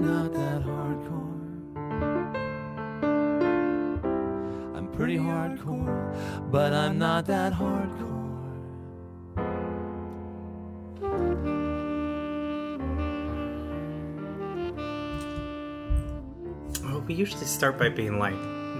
I'm not that hardcore. I'm pretty hardcore, but I'm not that hardcore. Well, we usually start by being like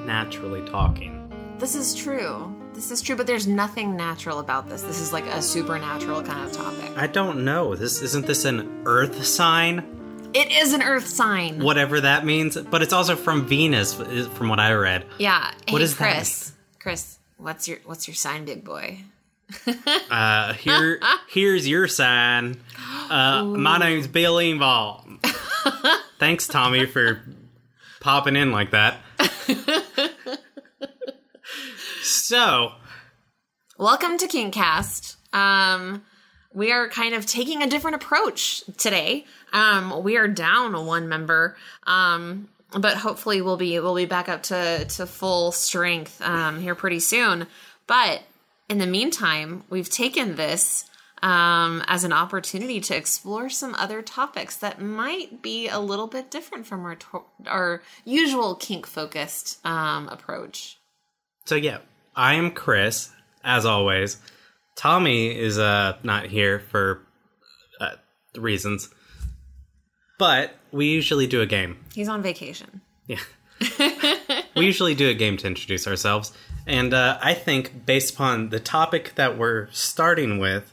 naturally talking. This is true. This is true, but there's nothing natural about this. This is like a supernatural kind of topic. I don't know. This isn't this an Earth sign? It is an earth sign. Whatever that means, but it's also from Venus, from what I read. Yeah. Hey, What is that? Chris? Chris, what's your what's your sign, big boy? Uh, here, here's your sign. Uh, my name's Bill Engvall. Thanks, Tommy, for popping in like that. so, Welcome to Kingcast. Um, we are kind of taking a different approach today. Um, we are down one member, um, but hopefully we'll be we'll be back up to to full strength um, here pretty soon. But in the meantime, we've taken this um, as an opportunity to explore some other topics that might be a little bit different from our to- our usual kink focused um, approach. so yeah, I am Chris, as always. Tommy is uh not here for uh, reasons, but we usually do a game. He's on vacation. Yeah. we usually do a game to introduce ourselves. And uh, I think, based upon the topic that we're starting with,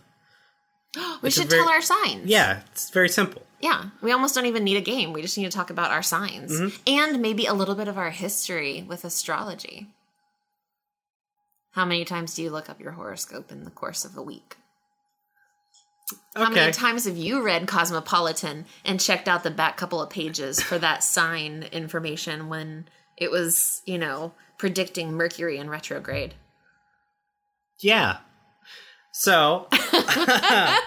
We should very- tell our signs. yeah, it's very simple. Yeah. We almost don't even need a game. We just need to talk about our signs Mm-hmm. and maybe a little bit of our history with astrology. How many times do you look up your horoscope in the course of a week? How many times have you read Cosmopolitan and checked out the back couple of pages for that sign information when it was, you know, predicting Mercury in retrograde? Yeah. So, uh,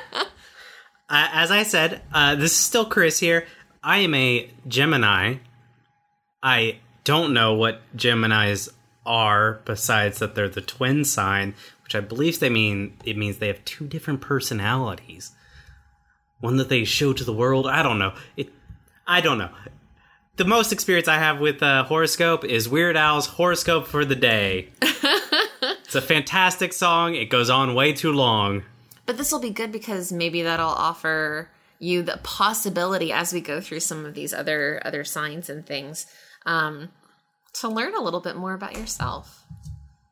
as I said, uh, this is still Chris here. I am a Gemini. I don't know what Geminis are besides that they're the twin sign, which I believe they mean it means they have two different personalities. One that they show to the world. I don't know. It. I don't know. The most experience I have with uh, horoscope is Weird Al's horoscope for the day. it's a fantastic song. It goes on way too long. But this will be good because maybe that'll offer you the possibility as we go through some of these other other signs and things um, to learn a little bit more about yourself.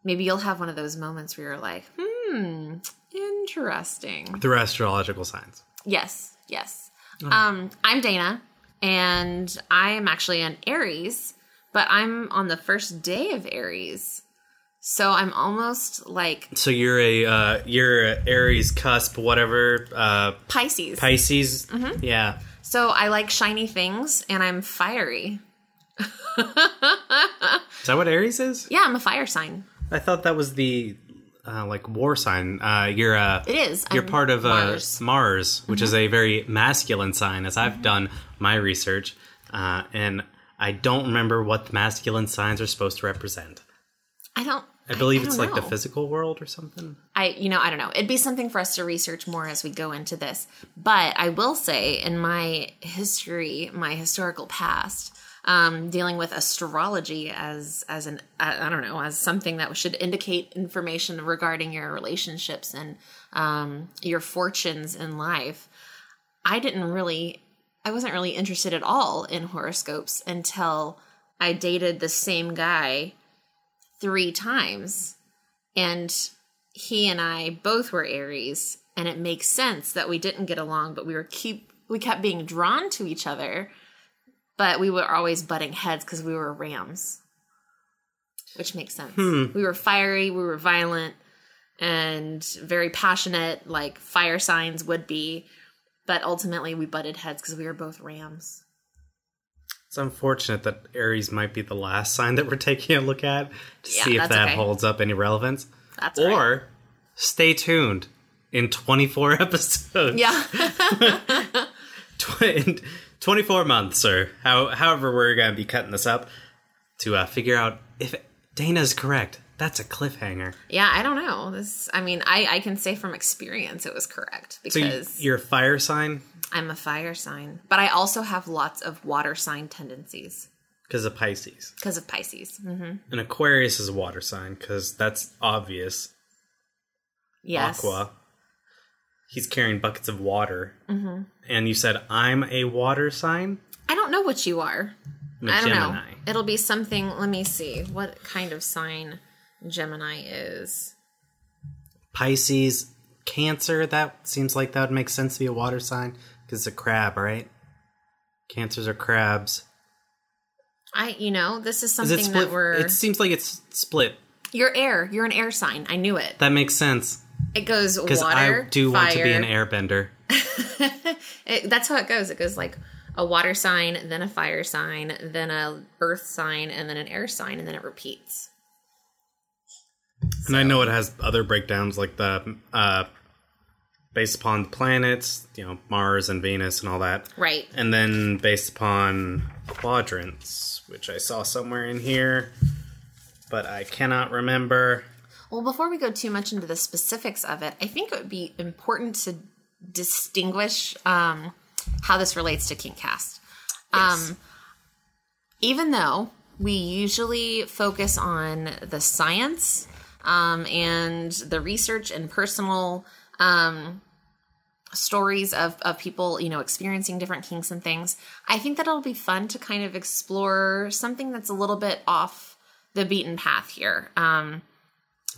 Maybe you'll have one of those moments where you're like, "Hmm, interesting." Through astrological signs. Yes, yes. Um, I'm Dana, and I am actually an Aries, but I'm on the first day of Aries, so I'm almost like So you're a uh, you're a Aries cusp, whatever uh, Pisces. Pisces. Yeah. So I like shiny things and I'm fiery. Is that what Aries is? Yeah, I'm a fire sign. I thought that was the uh, like war sign. Uh, you're uh, It is. You're I'm part of uh, Mars. Mars, which is a very masculine sign, as I've done my research, uh, and I don't remember what the masculine signs are supposed to represent. I don't. I believe I it's don't like the physical world or something. I, you know, I don't know. It'd be something for us to research more as we go into this. But I will say, in my history, my historical past, um, dealing with astrology as as an I, don't know as something that should indicate information regarding your relationships and um, your fortunes in life. I didn't really, I wasn't really interested at all in horoscopes until I dated the same guy three times and he and I both were Aries, and it makes sense that we didn't get along, but we were keep we kept being drawn to each other, but we were always butting heads because we were Rams, which makes sense. Hmm. We were fiery, we were violent, and very passionate, like fire signs would be, but ultimately we butted heads because we were both Rams. It's unfortunate that Aries might be the last sign that we're taking a look at to Yeah, see if that okay. holds up any relevance. That's or right. stay tuned in 24 episodes. Yeah. Tw- in 24 months or how, however we're going to be cutting this up to uh, figure out if Dana's correct. That's a cliffhanger. Yeah, I don't know. This I mean, I I can say from experience it was correct So because you're a fire sign? I'm a fire sign, but I also have lots of water sign tendencies because of Pisces. because of Pisces. hmm And Aquarius is a water sign because that's obvious. Yes. Aqua. He's carrying buckets of water. Mm-hmm. And you said, I'm a water sign? I don't know what you are. I'm a I don't Gemini. know. It'll be something. Let me see what kind of sign Gemini is. Pisces, Cancer, that seems like that would make sense to be a water sign because it's a crab, right? Cancers are crabs. I, you know, this is Is something it split? that we're. It seems like it's split. You're air. You're an air sign. I knew it. That makes sense It goes because water. I do want to be fire. an airbender. It, that's how it goes. It goes like a water sign, then a fire sign, then a earth sign, and then an air sign, and then it repeats. And I know it has other breakdowns like the uh, based upon the planets, you know, Mars and Venus and all that. Right. And then based upon quadrants, which I saw somewhere in here, but I cannot remember. Well, before we go too much into the specifics of it, I think it would be important to distinguish um, how this relates to KingCast. Um, even though we usually focus on the science um, and the research and personal um, stories of, of people, you know, experiencing different kinks and things, I think that it'll be fun to kind of explore something that's a little bit off the beaten path here. Um,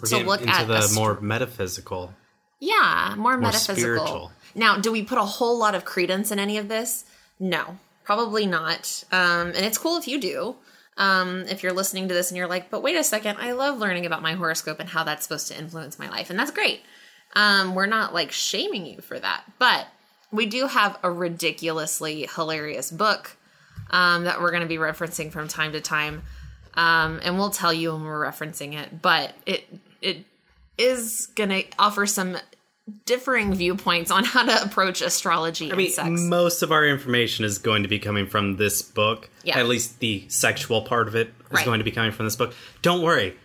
Getting look into at the more metaphysical. Yeah, more, metaphysical. spiritual. Now, do we put a whole lot of credence in any of this? No, probably not. Um, and it's cool if you do. Um, if you're listening to this and you're like, but wait a second, I love learning about my horoscope and how that's supposed to influence my life. And that's great. Um, we're not like shaming you for that. But we do have a ridiculously hilarious book um, that we're going to be referencing from time to time. Um, and we'll tell you when we're referencing it. But it, it is going to offer some differing viewpoints on how to approach astrology I mean, sex. most of our information is going to be coming from this book. Yeah. At least the sexual part of it is Right. going to be coming from this book. Don't worry.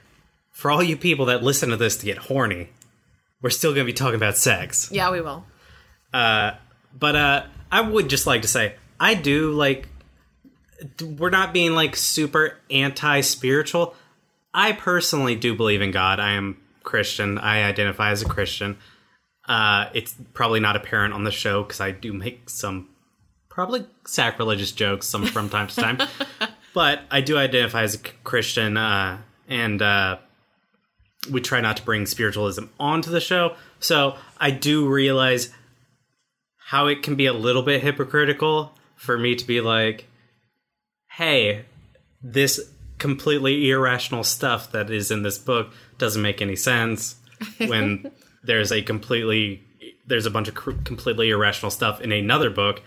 For all you people that listen to this to get horny, we're still going to be talking about sex. yeah, we will. Uh, But uh I would just like to say I do like we're not being like super anti-spiritual. I personally do believe in God. I am Christian. I identify as a Christian. Uh it's probably not apparent on the show cuz I do make some probably sacrilegious jokes some from time to time. but I do identify as a Christian uh and uh we try not to bring spiritualism onto the show. So I do realize how it can be a little bit hypocritical for me to be like, hey, this completely irrational stuff that is in this book doesn't make any sense when there's a completely there's a bunch of cr- completely irrational stuff in another book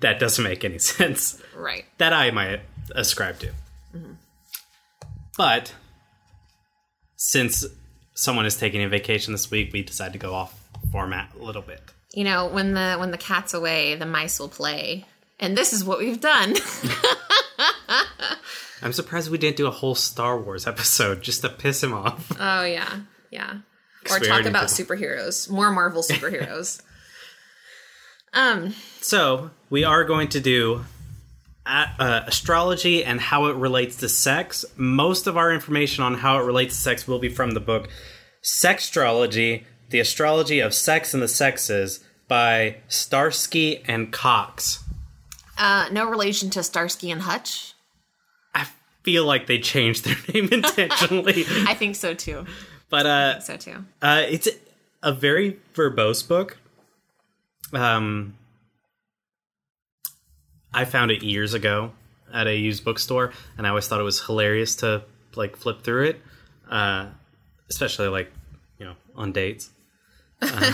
that doesn't make any sense Right. that I might ascribe to. Mm-hmm. But since someone is taking a vacation this week, we decided to go off format a little bit. You know, when the when the cat's away, the mice will play. And this is what we've done. I'm surprised we didn't do a whole Star Wars episode just to piss him off. oh yeah. Yeah. Or talk about superheroes. More Marvel superheroes. um So we are going to do uh, uh, astrology and how it relates to sex. Most of our information on how it relates to sex will be from the book Sextrology: The Astrology of Sex and the Sexes by Starsky and Cox. uh no relation to Starsky and Hutch. Feel like they changed their name intentionally, I think so too. but uh, So too. uh, it's a very verbose book. Um, I found it years ago at a used bookstore, and I always thought it was hilarious to like flip through it, uh, especially like you know on dates. Uh,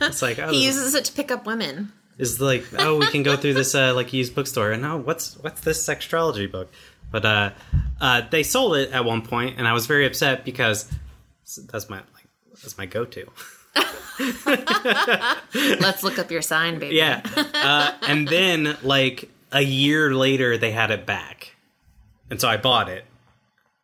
it's like oh, He uses it to pick up women. is like oh we can go through this uh, like used bookstore and oh what's what's this sextrology book but uh uh they sold it at one point and i was very upset because that's my like that's my go-to Let's look up your sign, baby. yeah uh and then like a year later they had it back and so i bought it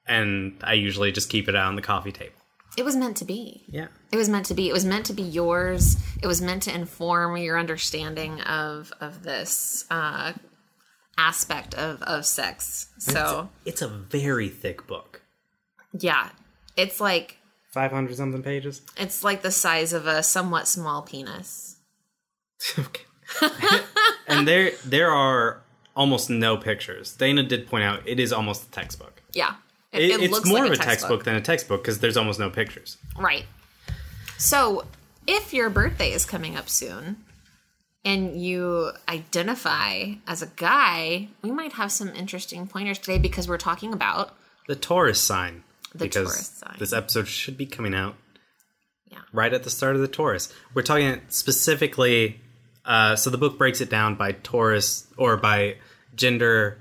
and i usually just keep it out on the coffee table It was meant to be. Yeah. It was meant to be. It was meant to be yours. It was meant to inform your understanding of of this uh, aspect of of sex. So It's a very thick book. yeah, it's like 500 something pages. it's like the size of a somewhat small penis. okay. and there there are almost no pictures. Dana did point out it is almost a textbook. Yeah, It, it's more of a textbook. than a textbook because there's almost no pictures. Right. So, if your birthday is coming up soon and you identify as a guy, we might have some interesting pointers today because we're talking about The Taurus sign. The because Taurus sign. This episode should be coming out yeah. right at the start of the Taurus. We're talking specifically. Uh, so the book breaks it down by Taurus or by gender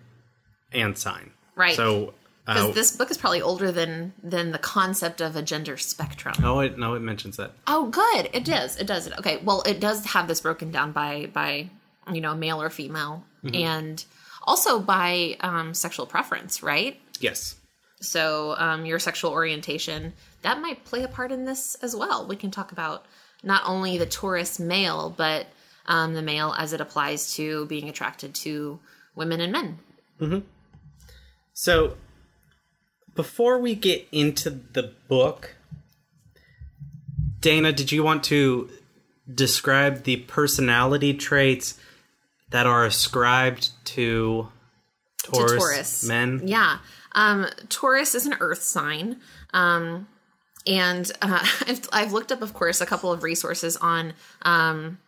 and sign. Right. So. Because Uh, this book is probably older than than the concept of a gender spectrum. no, it no, it mentions that. Oh, good. It does. It does. Okay. Well, it does have this broken down by by you know male or female, and also by um, sexual preference, right? Yes. So um, your sexual orientation that might play a part in this as well. We can talk about not only the Taurus male, but um, the male as it applies to being attracted to women and men. So, before we get into the book, Dana, did you want to describe the personality traits that are ascribed to Taurus, to Taurus men? Yeah. Um, Taurus is an earth sign. Um, and uh, I've, I've looked up, of course, a couple of resources on um,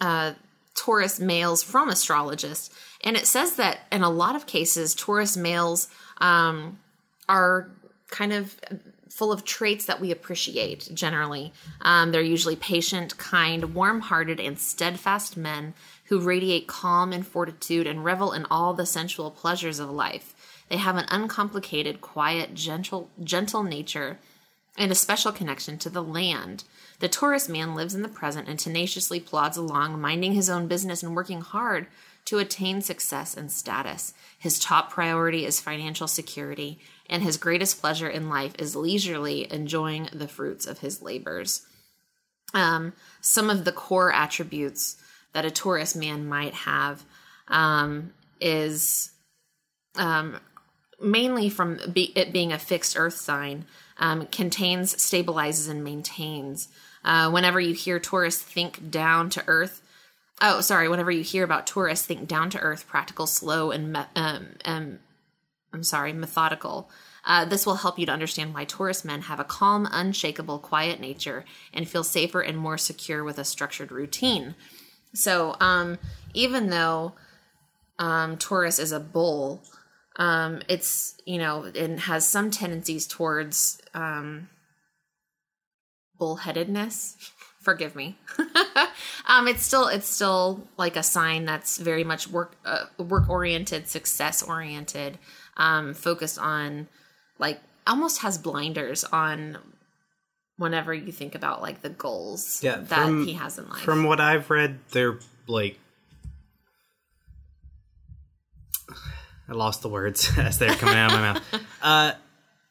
uh, Taurus males from astrologists. And it says that in a lot of cases, Taurus males um, are kind of full of traits that we appreciate generally. Um, they're usually patient, kind, warm hearted, and steadfast men who radiate calm and fortitude and revel in all the sensual pleasures of life. They have an uncomplicated, quiet, gentle, gentle nature and a special connection to the land. The Taurus man lives in the present and tenaciously plods along, minding his own business and working hard to attain success and status. His top priority is financial security, and his greatest pleasure in life is leisurely enjoying the fruits of his labors. Um, some of the core attributes that a Taurus man might have um, is um, mainly from be, it being a fixed earth sign, um, contains, stabilizes, and maintains. Uh, whenever you hear Taurus, think down to earth. Oh, sorry. Whenever you hear about Taurus, think down to earth, practical, slow, and um, um, I'm sorry, methodical. Uh, this will help you to understand why Taurus men have a calm, unshakable, quiet nature and feel safer and more secure with a structured routine. So, um, even though um, Taurus is a bull, um, it's you know it has some tendencies towards um, bullheadedness. Forgive me. um, it's still it's still like a sign that's very much work uh, work oriented, success oriented, um, focused on like almost has blinders on whenever you think about like the goals Yeah, that from- he has in life. From what I've read, they're like. I lost the words as they're coming out of my mouth. Uh,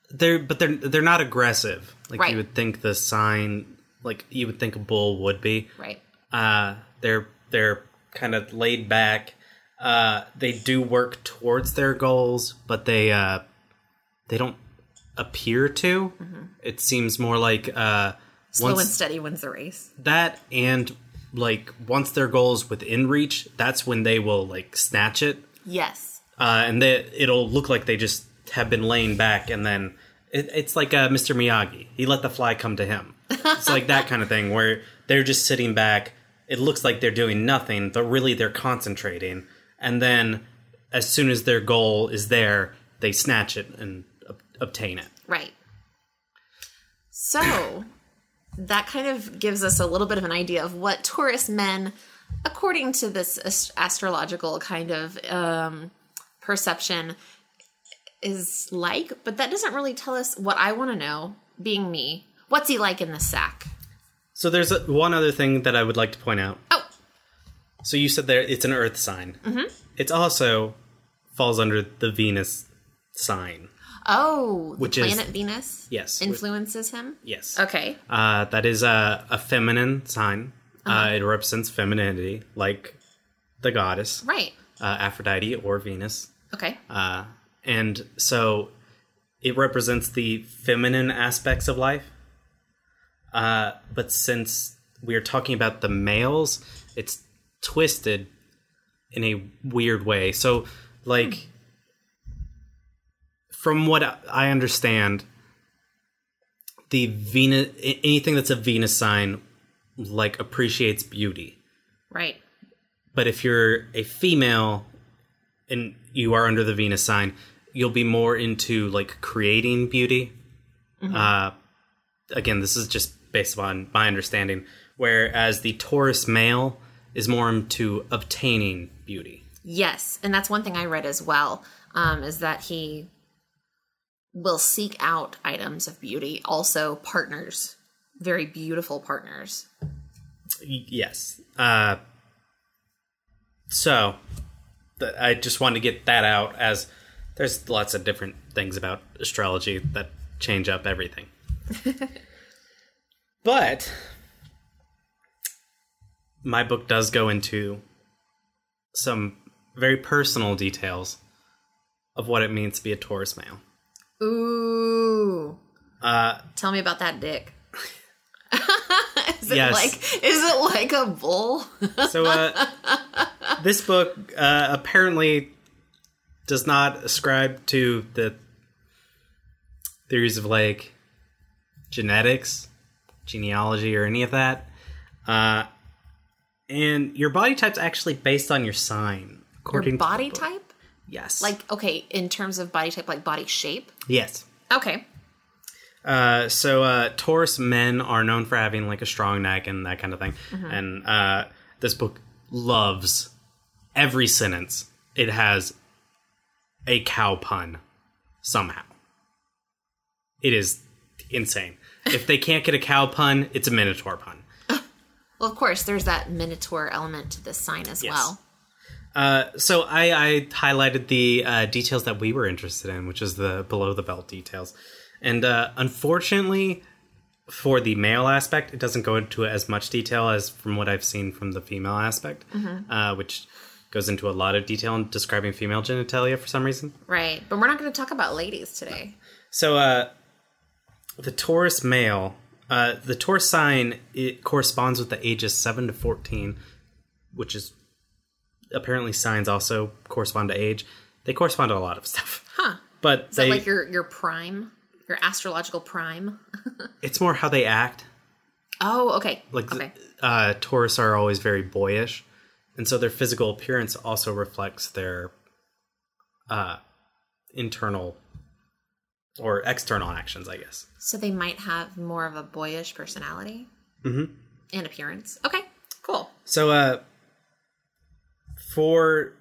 they're but they're they're not aggressive like Right. you would think the sign like you would think a bull would be. right. Uh, they're they're kind of laid back. Uh, they do work towards their goals, but they uh, they don't appear to. It seems more like uh, Slow once and steady wins the race. that and like once their goal is within reach, that's when they will like snatch it, Yes. uh, and they, it'll look like they just have been laying back, and then it, it's like uh, Mr. Miyagi. He let the fly come to him. It's like that kind of thing where they're just sitting back. It looks like they're doing nothing, but really they're concentrating. And then, as soon as their goal is there, they snatch it and ob- obtain it. Right. So that kind of gives us a little bit of an idea of what Taurus men, according to this ast- astrological kind of um, perception, is like. But that doesn't really tell us what I want to know, being me. What's he like in the sack? So there's a, one other thing that I would like to point out. Oh, So you said there it's an Earth sign. Mm-hmm. It's also falls under the Venus sign. Oh, the Which is- planet Venus Yes. influences him. Yes. Okay. Uh, that is a, a feminine sign. uh it represents femininity, like the goddess Right. uh, Aphrodite or Venus. Okay. Uh, and so it represents the feminine aspects of life. Uh, but since we are talking about the males, it's twisted in a weird way. So, like, from what I understand, the Venus, anything that's a Venus sign, like, appreciates beauty. Right. But if you're a female and you are under the Venus sign, you'll be more into like creating beauty. Uh, again, this is just based on my understanding. Whereas the Taurus male is more into obtaining beauty. Yes, and that's one thing I read as well. Um, is that he will seek out items of beauty, also partners, very beautiful partners. Yes. Uh, so, th- I just wanted to get that out as there's lots of different things about astrology that change up everything. but my book does go into some very personal details of what it means to be a Taurus male. Ooh, Uh, tell me about that dick. is it Yes. like is it like a bull? So, uh, this book uh, apparently does not ascribe to the theories of like genetics, genealogy, or any of that. Uh, and your body type's actually based on your sign, according Your body to book. type? Yes. Like okay, in terms of body type, like body shape. yes. Okay. Uh, so uh, Taurus men are known for having like a strong neck and that kind of thing. And uh, this book loves every sentence. It has a cow pun somehow. It is insane. If they can't get a cow pun, it's a minotaur pun. Well, of course, there's that minotaur element to this sign as Yes. well. Uh, so I, I highlighted the uh, details that we were interested in, which is the below the belt details. And uh, unfortunately, for the male aspect, it doesn't go into as much detail as from what I've seen from the female aspect, uh, which goes into a lot of detail in describing female genitalia for some reason. Right, but we're not going to talk about ladies today. So, uh, the Taurus male, uh, the Taurus sign, it corresponds with the ages 7 to 14, which is apparently signs also correspond to age. They correspond to a lot of stuff. Huh? But Is they, that like your your prime, your astrological prime? it's more how they act. Oh, okay. Like, okay. uh, Taurus are always very boyish. And so their physical appearance also reflects their uh, internal or external actions, I guess. So they might have more of a boyish personality mm-hmm. and appearance. Okay, cool. So, uh, for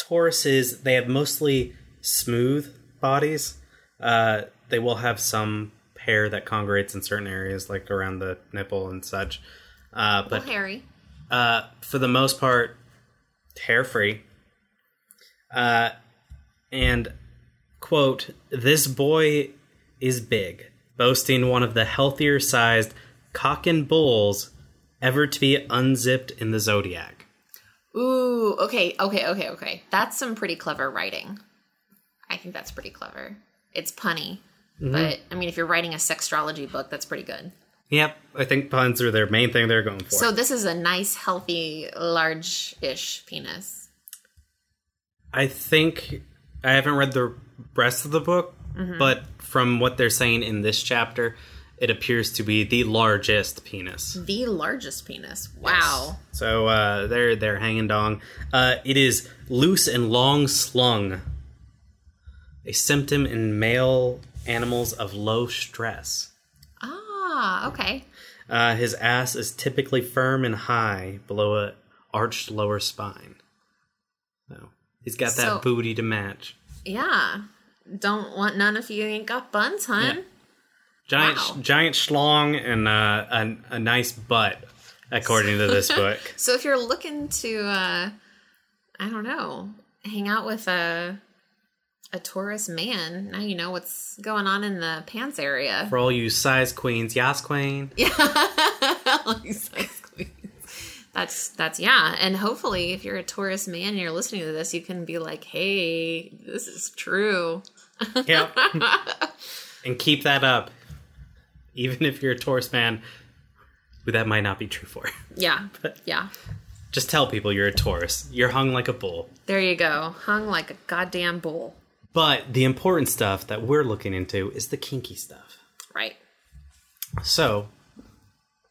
Tauruses, they have mostly smooth bodies. Uh, they will have some hair that congregates in certain areas, like around the nipple and such. Uh, but Well, Harry. uh, for the most part, hair free. Uh, and, quote, this boy is big, boasting one of the healthier sized cock and bulls ever to be unzipped in the zodiac. Ooh, okay, okay, okay, okay. That's some pretty clever writing. I think that's pretty clever. It's punny, Mm-hmm. but I mean, if you're writing a sextrology book, that's pretty good. Yep, I think puns are their main thing they're going for. So this is a nice, healthy, large-ish penis. I think I haven't read the rest of the book, but from what they're saying in this chapter, it appears to be the largest penis. The largest penis. Wow. So uh, they're they're hanging dong. Uh, it is loose and long slung, a symptom in male animals of low stress. Ah, okay. Uh, his ass is typically firm and high below a arched lower spine. So he's got that So- booty to match. Yeah. Don't want none if you ain't got buns, hun. Yeah. Giant Wow. giant schlong and uh, a a nice butt, according to this book. So if you're looking to, uh, I don't know, hang out with a A Taurus man. Now you know what's going on in the pants area. For all you size queens, Yas Queen. Yeah, all you size queens. That's that's yeah. And hopefully if you're a Taurus man and you're listening to this, you can be like, hey, this is true. Yep. and keep that up. Even if you're a Taurus man, who that might not be true for. Yeah. Yeah. Just tell people you're a Taurus. You're hung like a bull. There you go. Hung like a goddamn bull. But the important stuff that we're looking into is the kinky stuff. Right. So,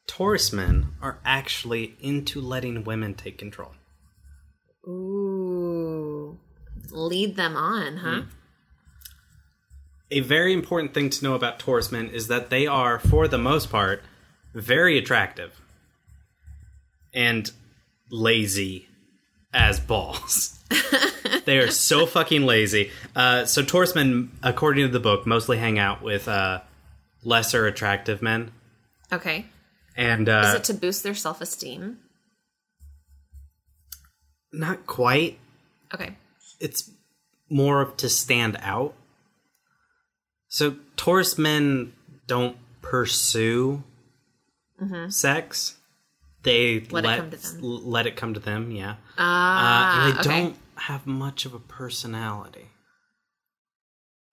Taurus men are actually into letting women take control. Ooh. Lead them on, huh? Hmm. A very important thing to know about Taurus men is that they are, for the most part, very attractive and lazy as balls. they are so fucking lazy. Uh, so Taurus men, according to the book, mostly hang out with uh, lesser attractive men, Okay. and Is uh, it to boost their self esteem? not quite. Okay. It's more of to stand out. So Taurus men don't pursue sex. They Mm-hmm. Let it come to them. l- let it come to them. Yeah. Ah, uh, and they okay. don't have much of a personality.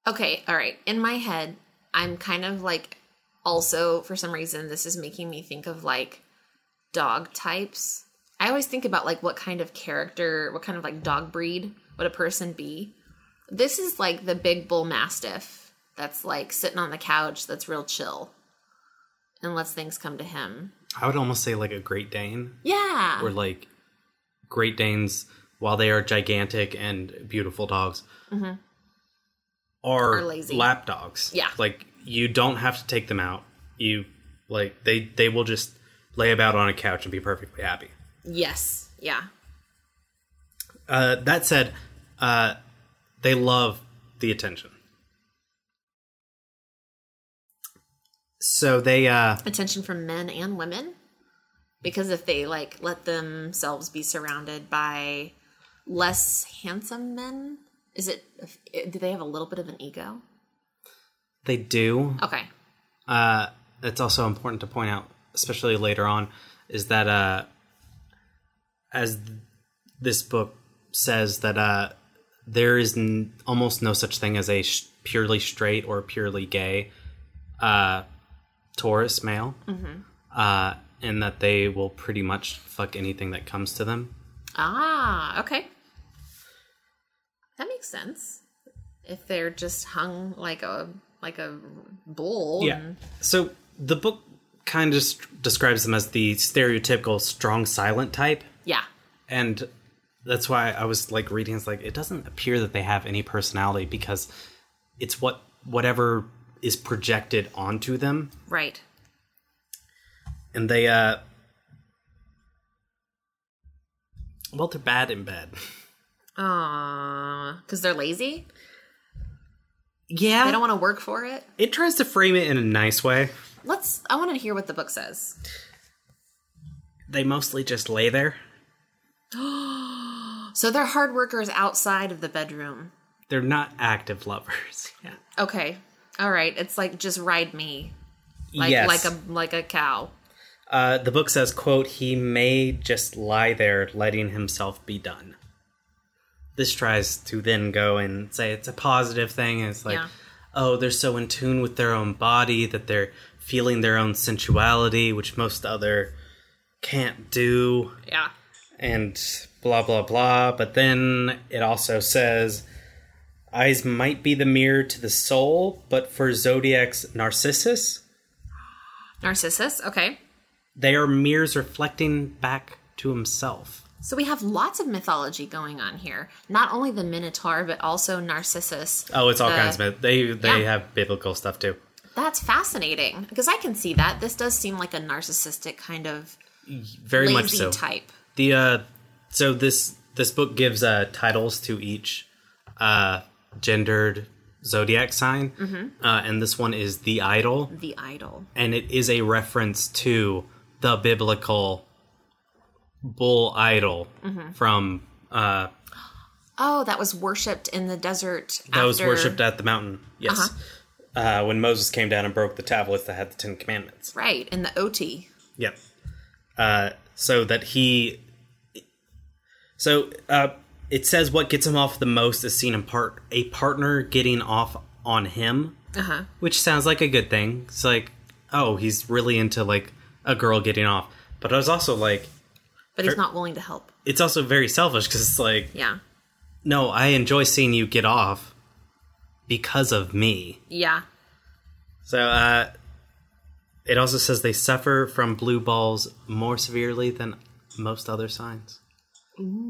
Okay, all right. In my head, I'm kind of like also for some reason this is making me think of like dog types. I always think about like what kind of character, what kind of like dog breed would a person be. This is like the big bull mastiff that's like sitting on the couch that's real chill and lets things come to him. I would almost say like a Great Dane, Yeah. or like Great Danes, while they are gigantic and beautiful dogs, are, Mm-hmm. Are lazy. lap dogs. Yeah. like you don't have to take them out. You like they they will just lay about on a couch and be perfectly happy. yes. Yeah. Uh, that said, uh, they love the attention. So they uh, attention from men and women? Because if they like let themselves be surrounded by less handsome men is it do they have a little bit of an ego? They do. okay. Uh, it's also important to point out, especially later on, is that uh, as th- this book says that uh, there is n- almost no such thing as a sh- purely straight or purely gay uh, Taurus male, uh, and that they will pretty much fuck anything that comes to them. ah okay that makes sense if they're just hung like a like a bull Yeah. and- So the book kind of st- describes them as the stereotypical strong silent type. yeah and that's why I was like reading. It's like it doesn't appear that they have any personality because it's what whatever is projected onto them, right and they uh, well, they're bad in bed. ah because they're lazy Yeah, they don't want to work for it it tries to frame it in a nice way. let's i want to hear what the book says They mostly just lay there. so they're hard workers outside of the bedroom They're not active lovers. Yeah. Okay. All right. It's like just ride me. Like yes. like a like a cow. Uh, the book says, "quote He may just lie there, letting himself be done." This tries to then go and say it's a positive thing. It's like, Yeah. oh, they're so in tune with their own body that they're feeling their own sensuality, which most other can't do, Yeah. and blah blah blah. But then it also says. Eyes might be the mirror to the soul, but for Zodiac's Narcissus, Narcissus. Okay. they are mirrors reflecting back to himself. So we have lots of mythology going on here. Not only the Minotaur, but also Narcissus. Oh, it's all The- kinds of they they Yeah. have biblical stuff too. That's fascinating because I can see that. This does seem like a narcissistic kind of Very much so. type. The uh so this this book gives uh titles to each uh gendered zodiac sign. Mm-hmm. Uh and this one is the idol The idol. and it is a reference to the biblical bull idol Mm-hmm. from uh Oh, that was worshipped in the desert. that was worshipped at the mountain. Yes. Uh-huh. uh when Moses came down and broke the tablets that had the Ten Commandments. Right, in the OT. Yep. Uh, so that he. So uh, it says what gets him off the most is seen in part a partner getting off on him, Uh huh. which sounds like a good thing. It's like, oh, he's really into like a girl getting off, but I was also like, But he's not willing to help. it's also very selfish because it's like, Yeah. no, I enjoy seeing you get off because of me. Yeah. So uh, it also says they suffer from blue balls more severely than most other signs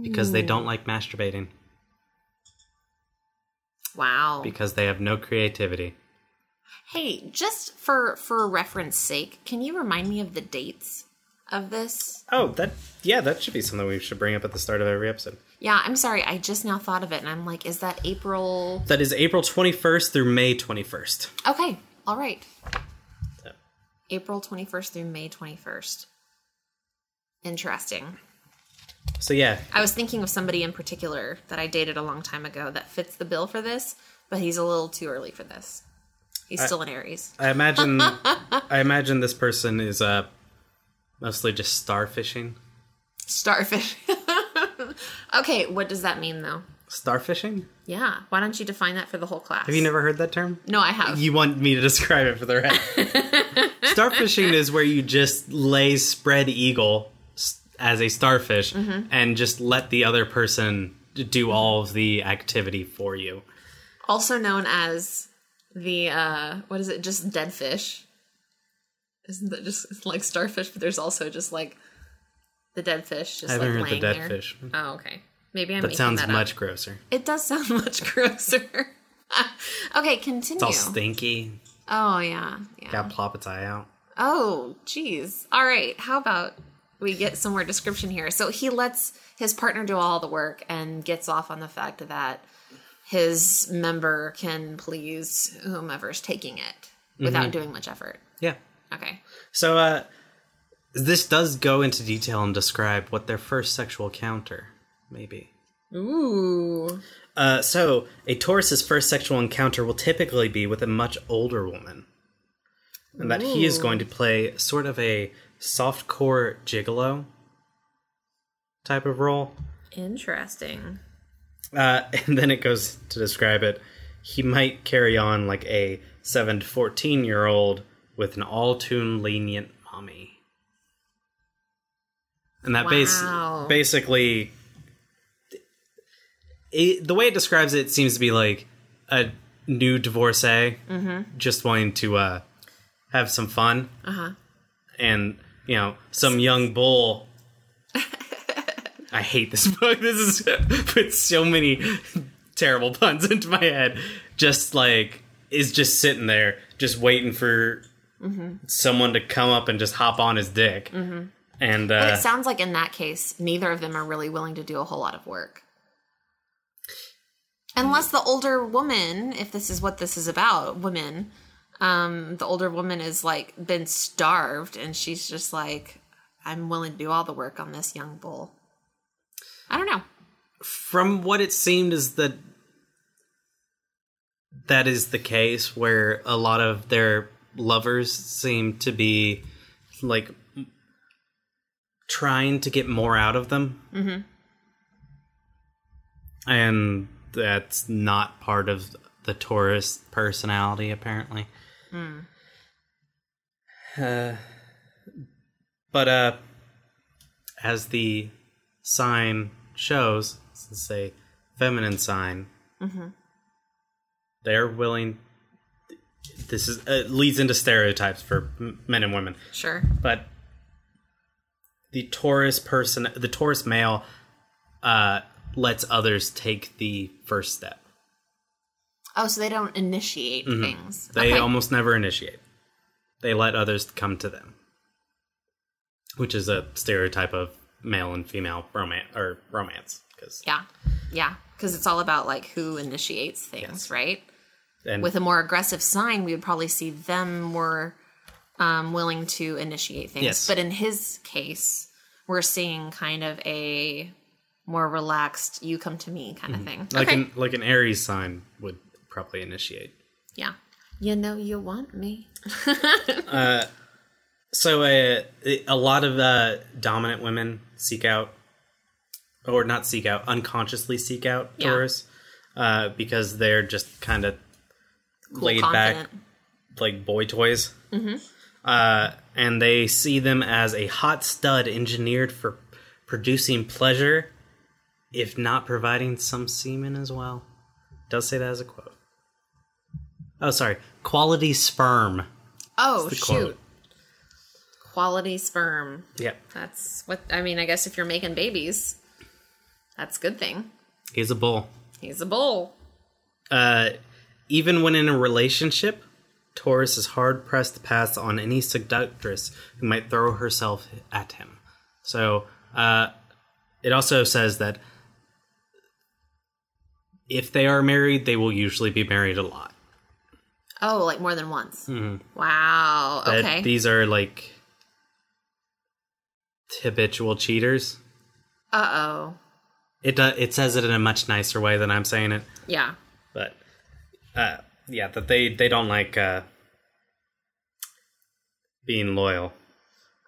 because they don't like masturbating Wow. because they have no creativity. hey, just for for reference sake, can you remind me of the dates of this? Oh, that yeah, that should be something we should bring up at the start of every episode. Yeah, I'm sorry. I just now thought of it, and I'm like, is that April? That is April twenty first through May twenty first. Okay. All right. So. April 21st through May 21st. Interesting. So yeah, I was thinking of somebody in particular that I dated a long time ago that fits the bill for this, but he's a little too early for this. He's still an Aries. I imagine I imagine this person is uh mostly just starfishing. Starfish. okay, what does that mean though? Starfishing? Yeah, why don't you define that for the whole class? Have you never heard that term? No, I have. You want me to describe it for the rest? Starfishing is where you just lay spread eagle as a starfish Mm-hmm. and just let the other person do all of the activity for you. also known as the uh what is it? Just dead fish. Isn't that just like starfish? But there's also just like the dead fish, just I haven't like heard the dead there. fish. Oh, okay. Maybe I'm That sounds that much grosser. It does sound much grosser. okay, continue. It's all stinky. oh yeah, yeah. Got plop its eye out. Oh, geez. All right. How about we get some more description here? So he lets his partner do all the work and gets off on the fact that his member can please whomever's taking it without doing much effort. Yeah. Okay. So uh this does go into detail and describe what their first sexual encounter may be. Ooh. Uh, so, a Taurus's first sexual encounter will typically be with a much older woman. And that he is going to play sort of a soft-core gigolo type of role. Interesting. Uh, and then it goes to describe it. He might carry on like a 7 to 14 year old with an all tune lenient mommy. And that base, Wow. basically, it, the way it describes it seems to be like a new divorcee just wanting to uh, have some fun. Uh huh. And, you know, some young bull. I hate this book. This is put so many terrible puns into my head. Just like is just sitting there, just waiting for someone to come up and just hop on his dick. And But uh, it sounds like in that case, neither of them are really willing to do a whole lot of work. Unless the older woman, if this is what this is about, women, um, the older woman is like been starved and she's just like, I'm willing to do all the work on this young bull. I don't know. from what it seemed is that that is the case where a lot of their lovers seem to be like trying to get more out of them mm-hmm. and that's not part of the Taurus personality apparently uh, but uh as the sign shows, it's a feminine sign, Mm-hmm. they're willing. This is uh, leads into stereotypes for men and women, Sure. but the Taurus person, the Taurus male, uh, lets others take the first step. Oh, so they don't initiate things. They okay. almost never initiate. They let others come to them, which is a stereotype of male and female romance or romance. Because yeah. Yeah. Because it's all about like who initiates things, Yes. right? and with a more aggressive sign, we would probably see them more um, willing to initiate things. Yes. But in his case, we're seeing kind of a more relaxed, you come to me kind of thing. Like okay. an like an Aries sign would probably initiate. yeah. You know you want me. So uh, a lot of uh, dominant women seek out, or not seek out, unconsciously seek out Yeah. Taurus uh, because they're just kind of Cool, laid confident. back, like boy toys. Mm-hmm. Uh, and they see them as a hot stud engineered for producing pleasure, if not providing some semen as well. does say that as a quote. Oh, sorry. Quality sperm. Oh shoot. quote. Quality sperm. Yeah. That's what I mean, I guess if you're making babies, that's a good thing. He's a bull. He's a bull. Uh, even when in a relationship, Taurus is hard pressed to pass on any seductress who might throw herself at him. So, uh, it also says that if they are married, they will usually be married a lot. Oh, like more than once. Wow. That Okay. these are like habitual cheaters. uh oh. It do, it says it in a much nicer way than I'm saying it. Yeah. but uh yeah that they they don't like uh being loyal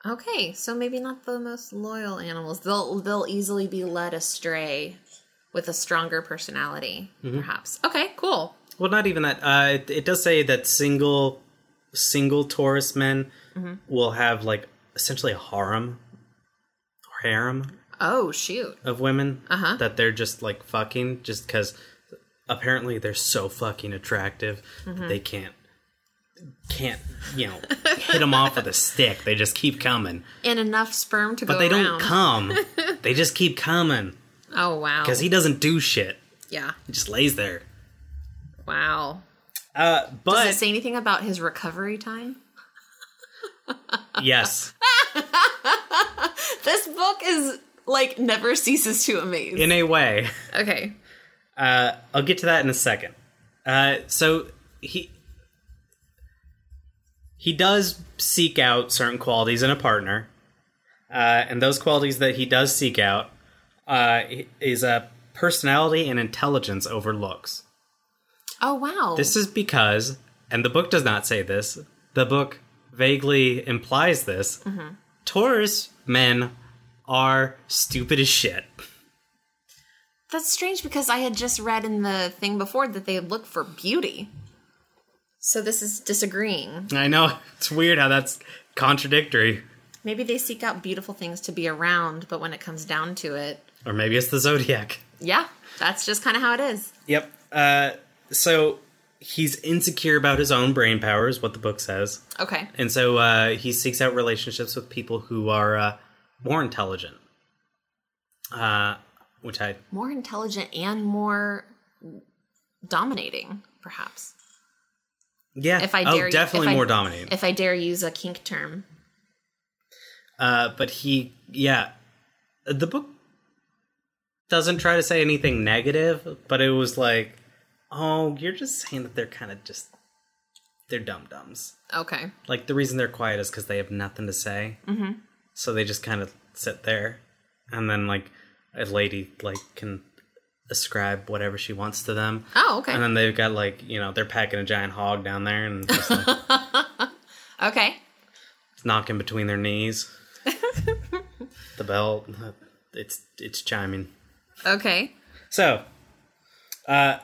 Okay, so maybe not the most loyal animals. They'll they'll easily be led astray with a stronger personality, Mm-hmm. perhaps. Okay, cool. Well not even that uh it, it does say that single single taurus men will have like essentially a harem or harem Oh shoot. of women Uh-huh. that they're just like fucking just because apparently they're so fucking attractive Mm-hmm. that they can't can't you know hit them off with a stick they just keep coming And enough sperm to but go they around. don't come they just keep coming Oh wow. because he doesn't do shit. yeah. He just lays there. Wow. Uh, Does but it say anything about his recovery time? yes, This book is like never ceases to amaze. in a way. okay. Uh, I'll get to that in a second. Uh, so he he does seek out certain qualities in a partner, uh, and those qualities that he does seek out uh, is a personality and intelligence over looks. Oh wow. This is because, and the book does not say this, the book vaguely implies this. Taurus men are stupid as shit. That's strange because I had just read in the thing before that they look for beauty. So this is disagreeing. I know, it's weird how that's contradictory. Maybe they seek out beautiful things to be around, but when it comes down to it, Or maybe it's the zodiac. yeah, that's just kind of how it is. Yep. Uh, so he's insecure about his own brain power, is what the book says. Okay. And so uh, he seeks out relationships with people who are uh, more intelligent. Uh, which I More intelligent and more dominating, perhaps. yeah, If I oh, dare, definitely if I- more dominating. If I dare use a kink term. Uh, but he, yeah, the book doesn't try to say anything negative, but it was like, oh, you're just saying that they're kind of just they're dum dums. Okay. Like the reason they're quiet is because they have nothing to say, mm-hmm. so they just kind of sit there, and then like a lady like can ascribe whatever she wants to them. Oh, okay. And then they've got like you know they're packing a giant hog down there and just like, okay. It's knocking between their knees. the bell, it's it's chiming. Okay. So, uh,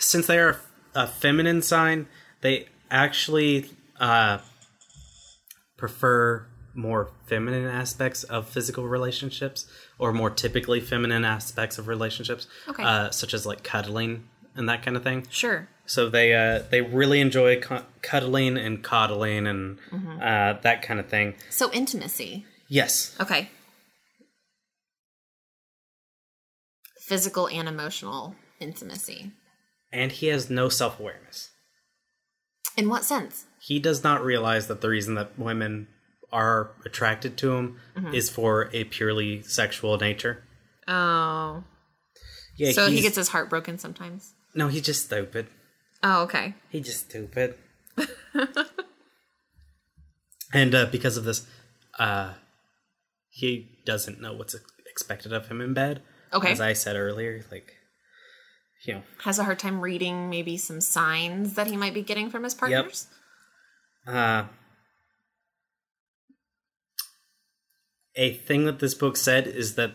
since they are a feminine sign, they actually uh, prefer more feminine aspects of physical relationships, or more typically feminine aspects of relationships, Okay. uh, such as like cuddling and that kind of thing. Sure. So they uh, they really enjoy cu- cuddling and coddling and uh, that kind of thing. So intimacy. Yes, Okay. Physical and emotional intimacy. And he has no self awareness. In what sense? he does not realize that the reason that women are attracted to him Mm-hmm. is for a purely sexual nature. Oh. Yeah, So he gets his heart broken sometimes. no. He's just stupid. Oh, okay. He's just stupid. and uh, because of this, uh, he doesn't know what's expected of him in bed. Okay. As I said earlier, like you know, Has a hard time reading maybe some signs that he might be getting from his partners. Yep. uh a thing that this book said is that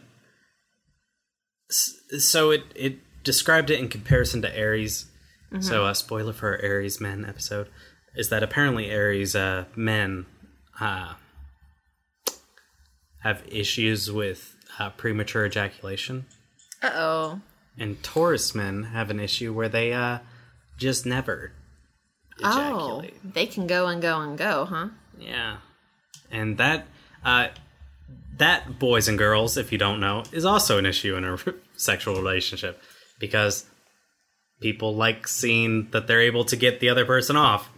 so it it described it in comparison to Aries. So a spoiler for Aries men episode is that apparently Aries uh, men uh, have issues with uh, premature ejaculation, Uh oh. And Taurus men have an issue where they uh, just never ejaculate. Oh, they can go and go and go, huh? Yeah, and that uh, that boys and girls, if you don't know, is also an issue in a sexual relationship because people like seeing that they're able to get the other person off.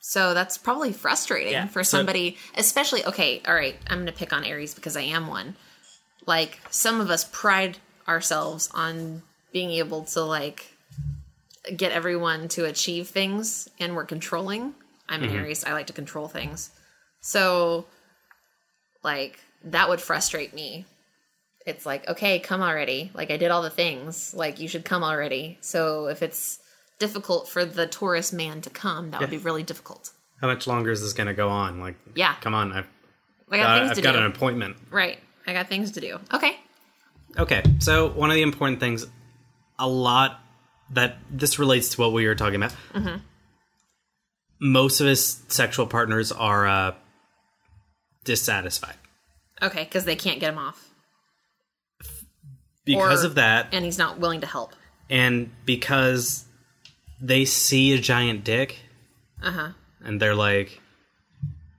So that's probably frustrating Yeah, for so- somebody, especially. Okay, all right, I'm going to pick on Aries because I am one. Like, some of us pride ourselves on being able to, like, get everyone to achieve things, and we're controlling. I'm Mm-hmm. an Aries, I like to control things. So, like, that would frustrate me. It's like, okay, come already. Like, I did all the things. Like, you should come already. So, if it's difficult for the Taurus man to come, that would be really difficult. How much longer is this going to go on? Like, Yeah. come on, I've I got got, things I've to got do. an appointment. Right. I got things to do. Okay. Okay, so one of the important things, a lot that this relates to what we were talking about. Mm-hmm. Most of his sexual partners are uh, dissatisfied Okay, because they can't get him off. because Or- of that, And he's not willing to help. and because they see a giant dick Uh huh. and they're like,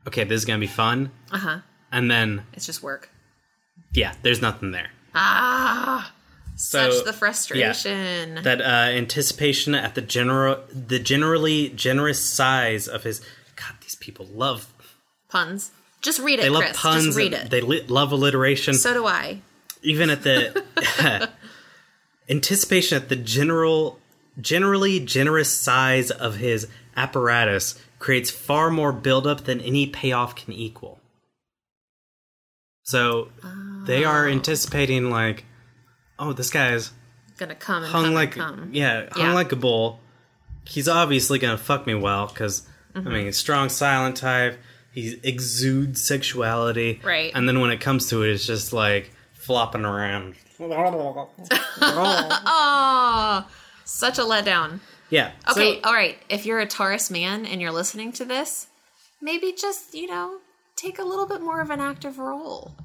"Okay, this is gonna be fun," Uh huh. and then It's just work. yeah, there's nothing there. Ah, So such the frustration. that uh, anticipation at the general, the generally generous size of his. God, these people love puns. Just read it, they love Chris. puns. Just read it. They li- love alliteration. so do I. Even at the anticipation at the general, generally generous size of his apparatus creates far more buildup than any payoff can equal. So they are Oh. anticipating like, oh, this guy's Gonna come and hung come like and come. yeah, hung Yeah. like a bull. He's obviously gonna fuck me well because Mm-hmm. I mean, strong silent type. He exudes sexuality, Right. And then when it comes to it, it's just like flopping around. Oh, such a letdown. Yeah. Okay, so- all right. If you're a Taurus man and you're listening to this, maybe just, you know, take a little bit more of an active role.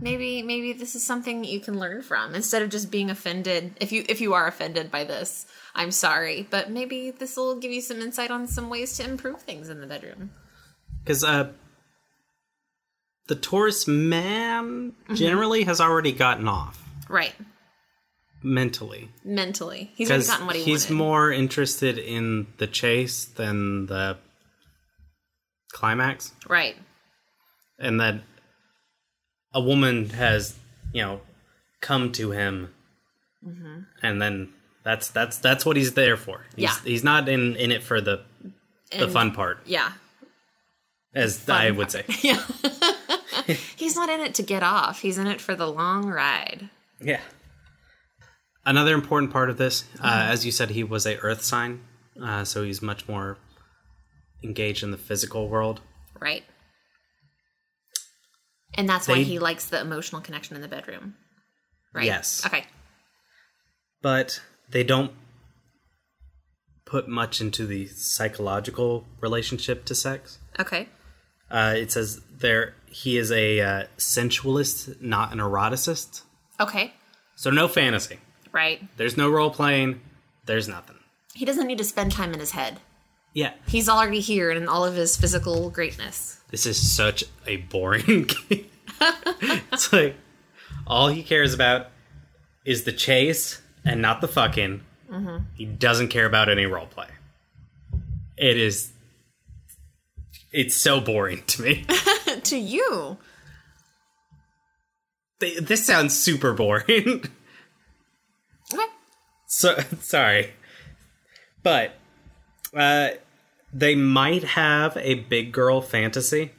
Maybe maybe this is something you can learn from instead of just being offended. If you if you are offended by this, I'm sorry, but maybe this will give you some insight on some ways to improve things in the bedroom. because uh, the Taurus man Mm-hmm. generally has already gotten off Right. mentally Mentally. He's already gotten what he he's wanted. more interested in the chase than the climax. right. And that a woman has you know come to him and then that's that's that's what he's there for he's, Yeah. he's not in in it for the the And- fun part Yeah. as i would say Yeah. he's not in it to get off. He's in it for the long ride. yeah another important part of this uh, as you said he was a earth sign uh, so he's much more engaged in the physical world Right. And that's why he likes the emotional connection in the bedroom. Right? Yes. Okay. but they don't put much into the psychological relationship to sex Okay. Uh, it says there he is a uh, sensualist, not an eroticist. Okay. So no fantasy. Right. There's no role playing. There's nothing. He doesn't need to spend time in his head. Yeah, He's already here in all of his physical greatness. This is such a boring game. it's like all he cares about is the chase and not the fucking. He doesn't care about any role play. It is. It's so boring to me. to you. Th- this sounds super boring. Okay. So sorry, but uh, they might have a big girl fantasy.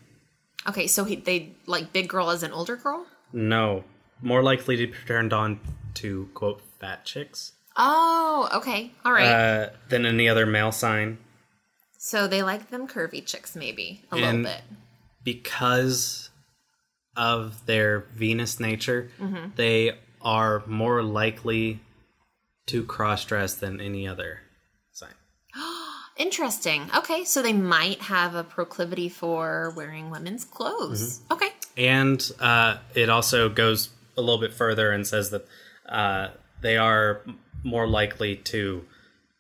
Okay, so he they like big girl as an older girl? No, more likely to be turned on to quote fat chicks Oh, okay. All right. uh, than any other male sign so they like them curvy chicks, maybe a and- little bit. because of their Venus nature. Mm-hmm. They are more likely to cross dress than any other. Interesting. Okay, so they might have a proclivity for wearing women's clothes. Mm-hmm. Okay. And uh, it also goes a little bit further and says that uh, they are more likely to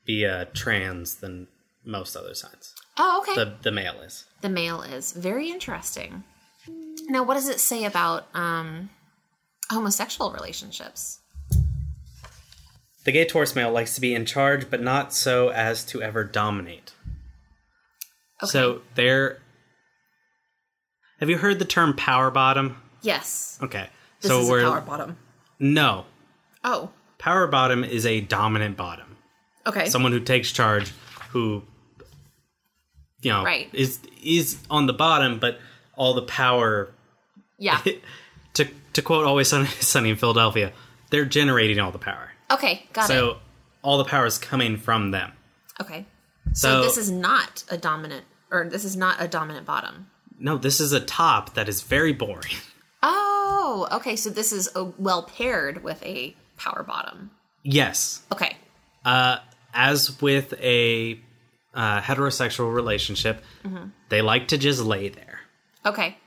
be uh, trans than most other signs. Oh, okay. The the male is. the male is very interesting. Now, what does it say about um, homosexual relationships? The gay Taurus male likes to be in charge, but not so as to ever dominate. Okay. So they're. Have you heard the term power bottom? yes, Okay. this so is we're a power bottom. no Oh, power bottom is a dominant bottom. okay. Someone who takes charge, who you know Right. is is on the bottom, but all the power. yeah. To to quote Always Sunny, Sunny in Philadelphia, they're generating all the power. Okay, got it. So all the power is coming from them. Okay. So, So- this is not a dominant, or this is not a dominant bottom. No, this is a top that is very boring. Oh, okay. So this is a, well paired with a power bottom. Yes. Okay. Uh, as with a uh, heterosexual relationship, Mm-hmm. they like to just lay there Okay.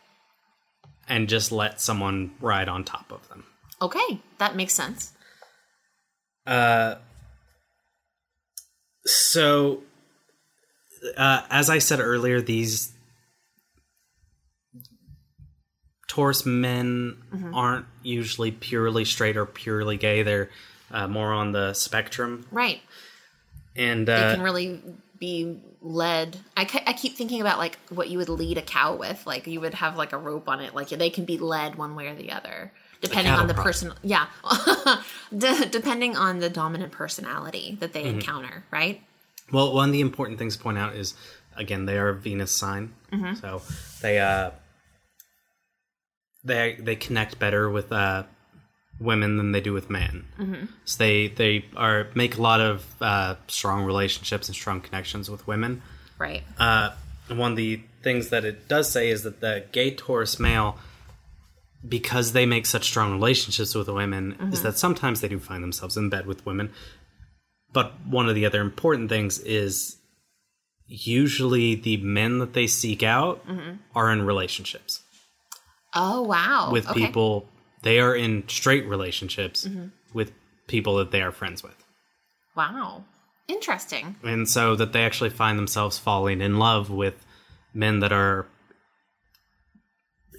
and just let someone ride on top of them. Okay. That makes sense. Uh, so, uh, as I said earlier, these Taurus men aren't usually purely straight or purely gay. They're uh, more on the spectrum, Right. and They uh, can really be led. I, I keep thinking about like what you would lead a cow with. Like you would have like a rope on it. Like they can be led one way or the other. Depending on the person, yeah, D- depending on the dominant personality that Mm-hmm. they encounter, right? Well, one of the important things to point out is again they are a Venus sign, so they uh they they connect better with uh women than they do with men. So they they are make a lot of uh, strong relationships and strong connections with women. Right. Uh, one of the things that it does say is that the gay Taurus male, because they make such strong relationships with women, is mm-hmm. that sometimes they do find themselves in bed with women. But one of the other important things is usually the men that they seek out mm-hmm. are in relationships Oh wow. with Okay. people. They are in straight relationships mm-hmm. with people that they are friends with. Wow. Interesting. and so that they actually find themselves falling in love with men that are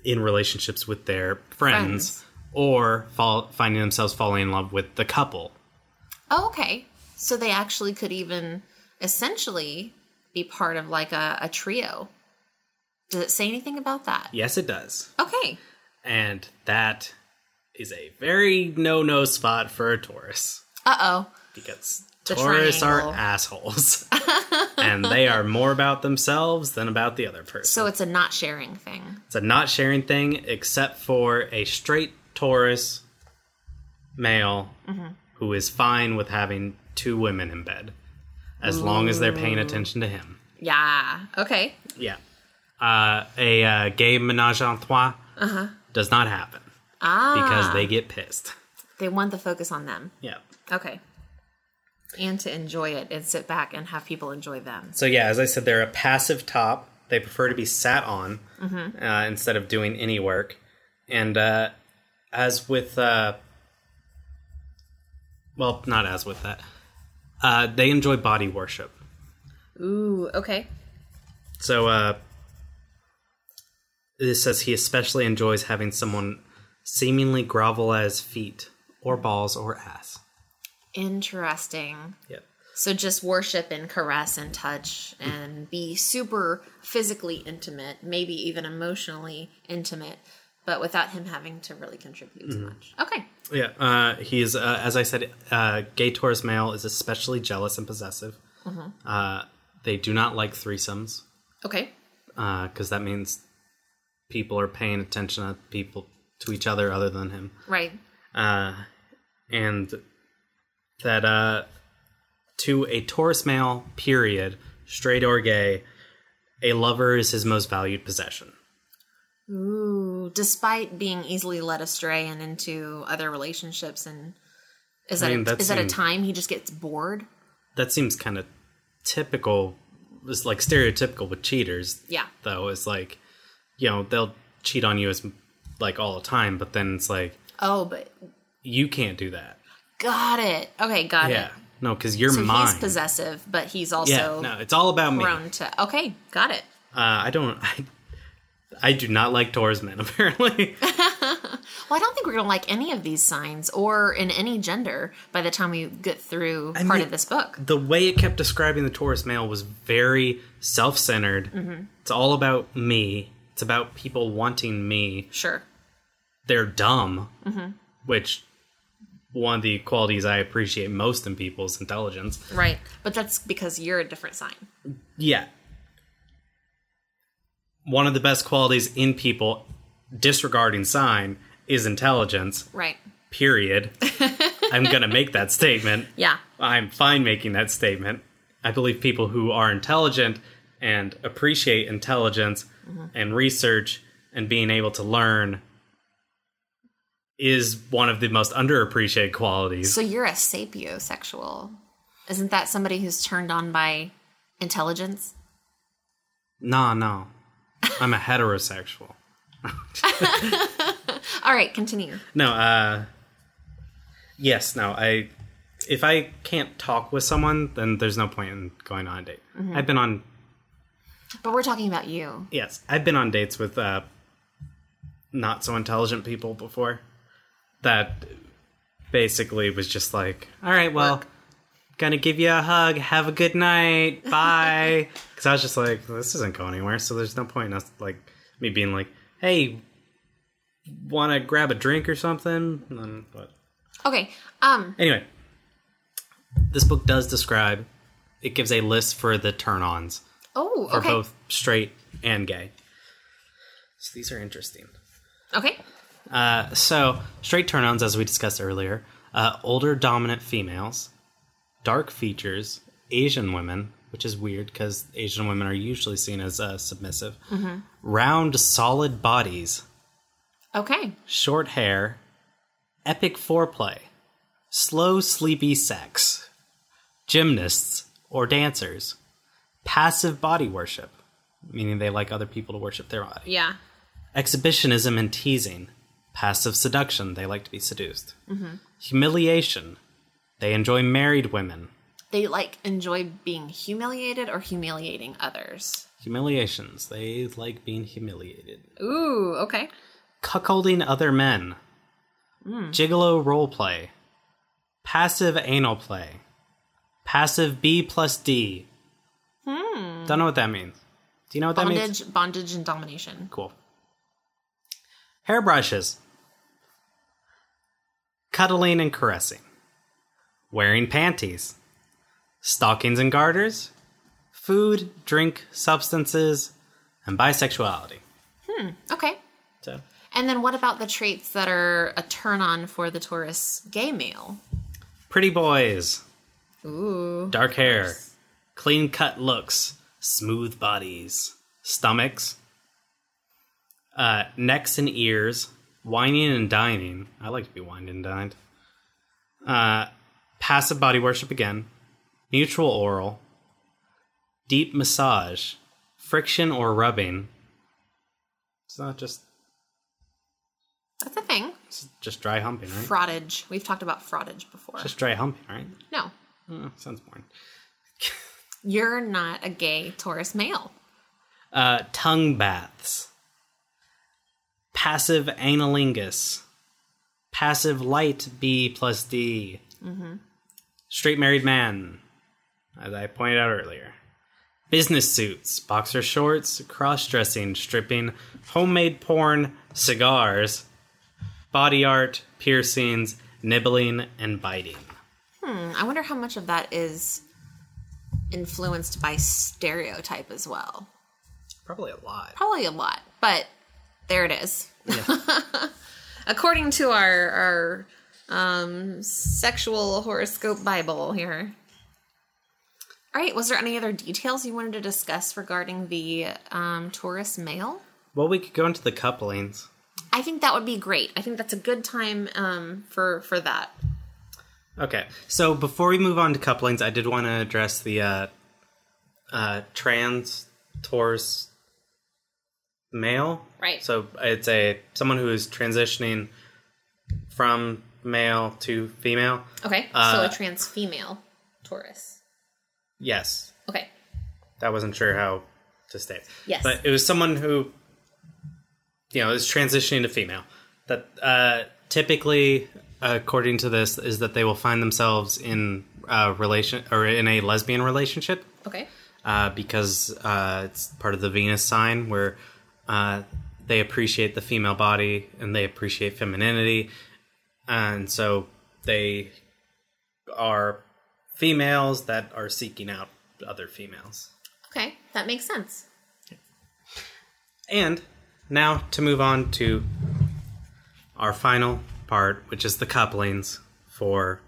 in relationships with their friends, Friends. or fall, finding themselves falling in love with the couple. Oh, okay. So they actually could even essentially be part of like a, a trio. Does it say anything about that? Yes, it does, Okay. and that is a very no-no spot for a Taurus Uh oh. because The Taurus are assholes, and they are more about themselves than about the other person. So it's a not sharing thing. It's a not sharing thing, except for a straight Taurus male Mm-hmm. who is fine with having two women in bed, as long as they're paying attention to him. Yeah. Okay. Yeah. Uh, a uh, gay menage a trois does not happen Uh-huh. Ah. because they get pissed. they want the focus on them. Yeah. Okay. And to enjoy it and sit back and have people enjoy them. So yeah, as I said, they're a passive top. They prefer to be sat on Mm-hmm. uh, instead of doing any work. And uh, as with, uh, well, not as with that, uh, they enjoy body worship. Ooh. Okay. So uh, this says he especially enjoys having someone seemingly grovel at his feet or balls or ass. Interesting. Yep. So just worship and caress and touch and be super physically intimate, maybe even emotionally intimate, but without him having to really contribute too much. Okay. Yeah, uh, he's uh, as I said, uh, gay Taurus male is especially jealous and possessive. Uh, they do not like threesomes Okay. because that means people are paying attention to people to each other other than him. Right. uh, and that uh, to a Taurus male, period, straight or gay, a lover is his most valued possession. Ooh, despite being easily led astray and into other relationships and is I that mean, a, that is that a time he just gets bored? That seems kind of typical, it's like stereotypical with cheaters. Yeah. Though it's like, you know, they'll cheat on you as like all the time, but then it's like Oh, but you can't do that. Got it. Okay, got it. Yeah, it. no, because you're So mine. he's possessive, but he's also yeah, no, it's all about me. Uh, to. Okay, got it. I don't. I, I do not like Taurus men. Apparently, Well, I don't think we're gonna like any of these signs or in any gender by the time we get through part mean- of this book. the way it kept describing the Taurus male was very self-centered. Mm-hmm. It's all about me. It's about people wanting me. Sure. They're dumb, Mm-hmm. which one of the qualities I appreciate most in people's intelligence. Right. But that's because you're a different sign. Yeah. One of the best qualities in people, disregarding sign, is intelligence. Right. Period. I'm gonna make that statement. Yeah. I'm fine making that statement. I believe people who are intelligent and appreciate intelligence mm-hmm. and research and being able to learn is one of the most underappreciated qualities. So you're a sapiosexual. Isn't that somebody who's turned on by intelligence? no, no. I'm a heterosexual. All right, continue. No, uh yes, no, I if I can't talk with someone, then there's no point in going on a date. I've been on But we're talking about you. Yes, I've been on dates with uh, not so intelligent people before. That basically was just like, all right, well, Work. gonna give you a hug. Have a good night. Bye. Because I was just like, this isn't going anywhere. So there's no point in us like me being like, hey, want to grab a drink or something? And then, but Okay. Um. anyway, this book does describe. It gives a list for the turn-ons Oh. for both straight and gay. So these are interesting. Okay. Uh, so straight turn-ons, as we discussed earlier, uh, older dominant females, dark features, Asian women, which is weird because Asian women are usually seen as uh, submissive, round, solid bodies, Okay. short hair, epic foreplay, slow, sleepy sex, gymnasts or dancers, passive body worship, meaning they like other people to worship their body, Yeah. exhibitionism and teasing, passive seduction, they like to be seduced, humiliation, they enjoy married women, They like enjoy being humiliated or humiliating others. humiliations, they like being humiliated. Ooh. Okay. cuckolding other men, gigolo role play. passive anal play, passive B plus D. Hmm. Don't know what that means. Do you know what that means? Bondage, bondage, and domination. Cool. Hairbrushes, cuddling and caressing, wearing panties, stockings and garters, food, drink, substances, and bisexuality. Hmm, okay. So, And then what about the traits that are a turn on for the Taurus gay male? pretty boys. Ooh. dark hair, clean cut looks, smooth bodies, stomachs, uh, necks and ears, wining and dining. I like to be wined and dined. Uh, passive body worship again, mutual oral, deep massage, friction or rubbing. It's not just That's a thing. it's just dry humping, right? Frottage. We've talked about frottage before. Just dry humping, right? no. Uh, sounds boring. You're not a gay Taurus male. uh, tongue baths, passive analingus, passive light B plus D, straight married man, as I pointed out earlier, business suits, boxer shorts, cross dressing, stripping, homemade porn, cigars, body art, piercings, nibbling, and biting. Hmm, I wonder how much of that is influenced by stereotype as well. Probably a lot. Probably a lot, but there it is. Yeah. according to our our um, sexual horoscope Bible here. All right. Was there any other details you wanted to discuss regarding the um, Taurus male? Well, we could go into the couplings. I think that would be great. I think that's a good time um, for for that. Okay, so before we move on to couplings, I did want to address the uh, uh, trans Taurus male. Right. So it's a someone who is transitioning from male to female. Okay. Uh, so a trans female Taurus. Yes, Okay. That wasn't sure how to state. Yes. But it was someone who, you know, is transitioning to female. That uh, typically, according to this, is that they will find themselves in a relation or in a lesbian relationship Okay. uh, because uh, it's part of the Venus sign where uh, they appreciate the female body and they appreciate femininity, and so they are females that are seeking out other females. Okay. That makes sense. And now to move on to our final part, which is the couplings for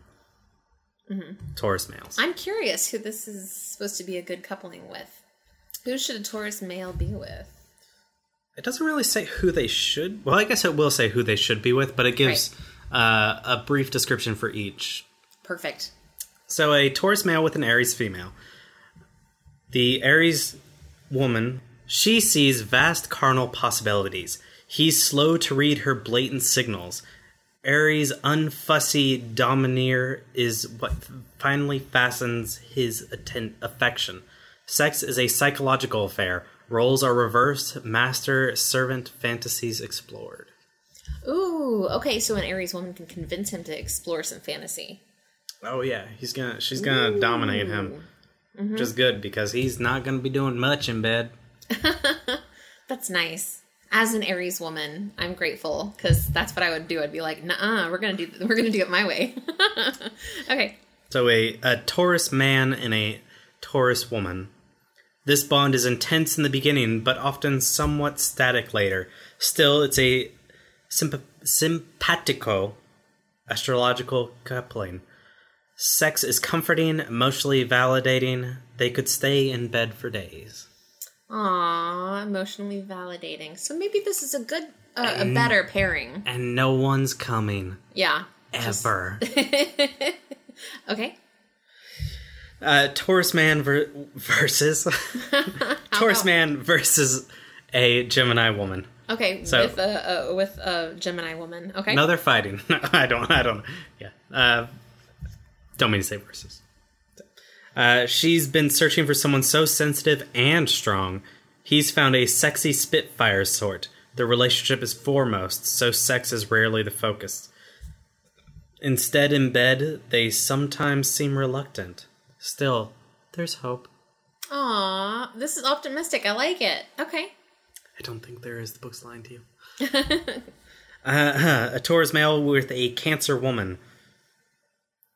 Taurus males. I'm curious who this is supposed to be a good coupling with. Who should a Taurus male be with? It doesn't really say who they should. Well, I guess it will say who they should be with, but it gives uh, a brief description for each. Perfect. So, a Taurus male with an Aries female. The Aries woman, she sees vast carnal possibilities. He's slow to read her blatant signals. Aries' unfussy domineer is what finally fastens his atten- affection. Sex is a psychological affair. Roles are reversed. Master servant fantasies explored. Ooh, okay, so an Aries woman can convince him to explore some fantasy. Oh yeah, he's gonna. She's gonna dominate him, which is mm-hmm. good because he's not gonna be doing much in bed. That's nice. As an Aries woman, I'm grateful because that's what I would do. I'd be like, "Nah, we're gonna do we're gonna do it my way." okay, So a, a Taurus man and a Taurus woman. This bond is intense in the beginning, but often somewhat static later. Still, it's a symp- simpatico astrological coupling. Sex is comforting, emotionally validating. They could stay in bed for days. Aw, emotionally validating. So maybe this is a good, uh, a better pairing. And no one's coming. Yeah. Ever. Okay. Uh, Taurus man ver- versus Taurus man versus a Gemini woman. Okay. So- with a uh, with a Gemini woman. Okay. No, they're fighting. I don't. I don't. Yeah. Uh, don't mean to say versus. Uh, she's been searching for someone so sensitive and strong. He's found a sexy Spitfire sort. The relationship is foremost, so sex is rarely the focus. Instead, in bed, they sometimes seem reluctant. Still, there's hope. Aw, this is optimistic. I like it. Okay. I don't think there is. The book's lying to you. uh, a Taurus male with a Cancer woman.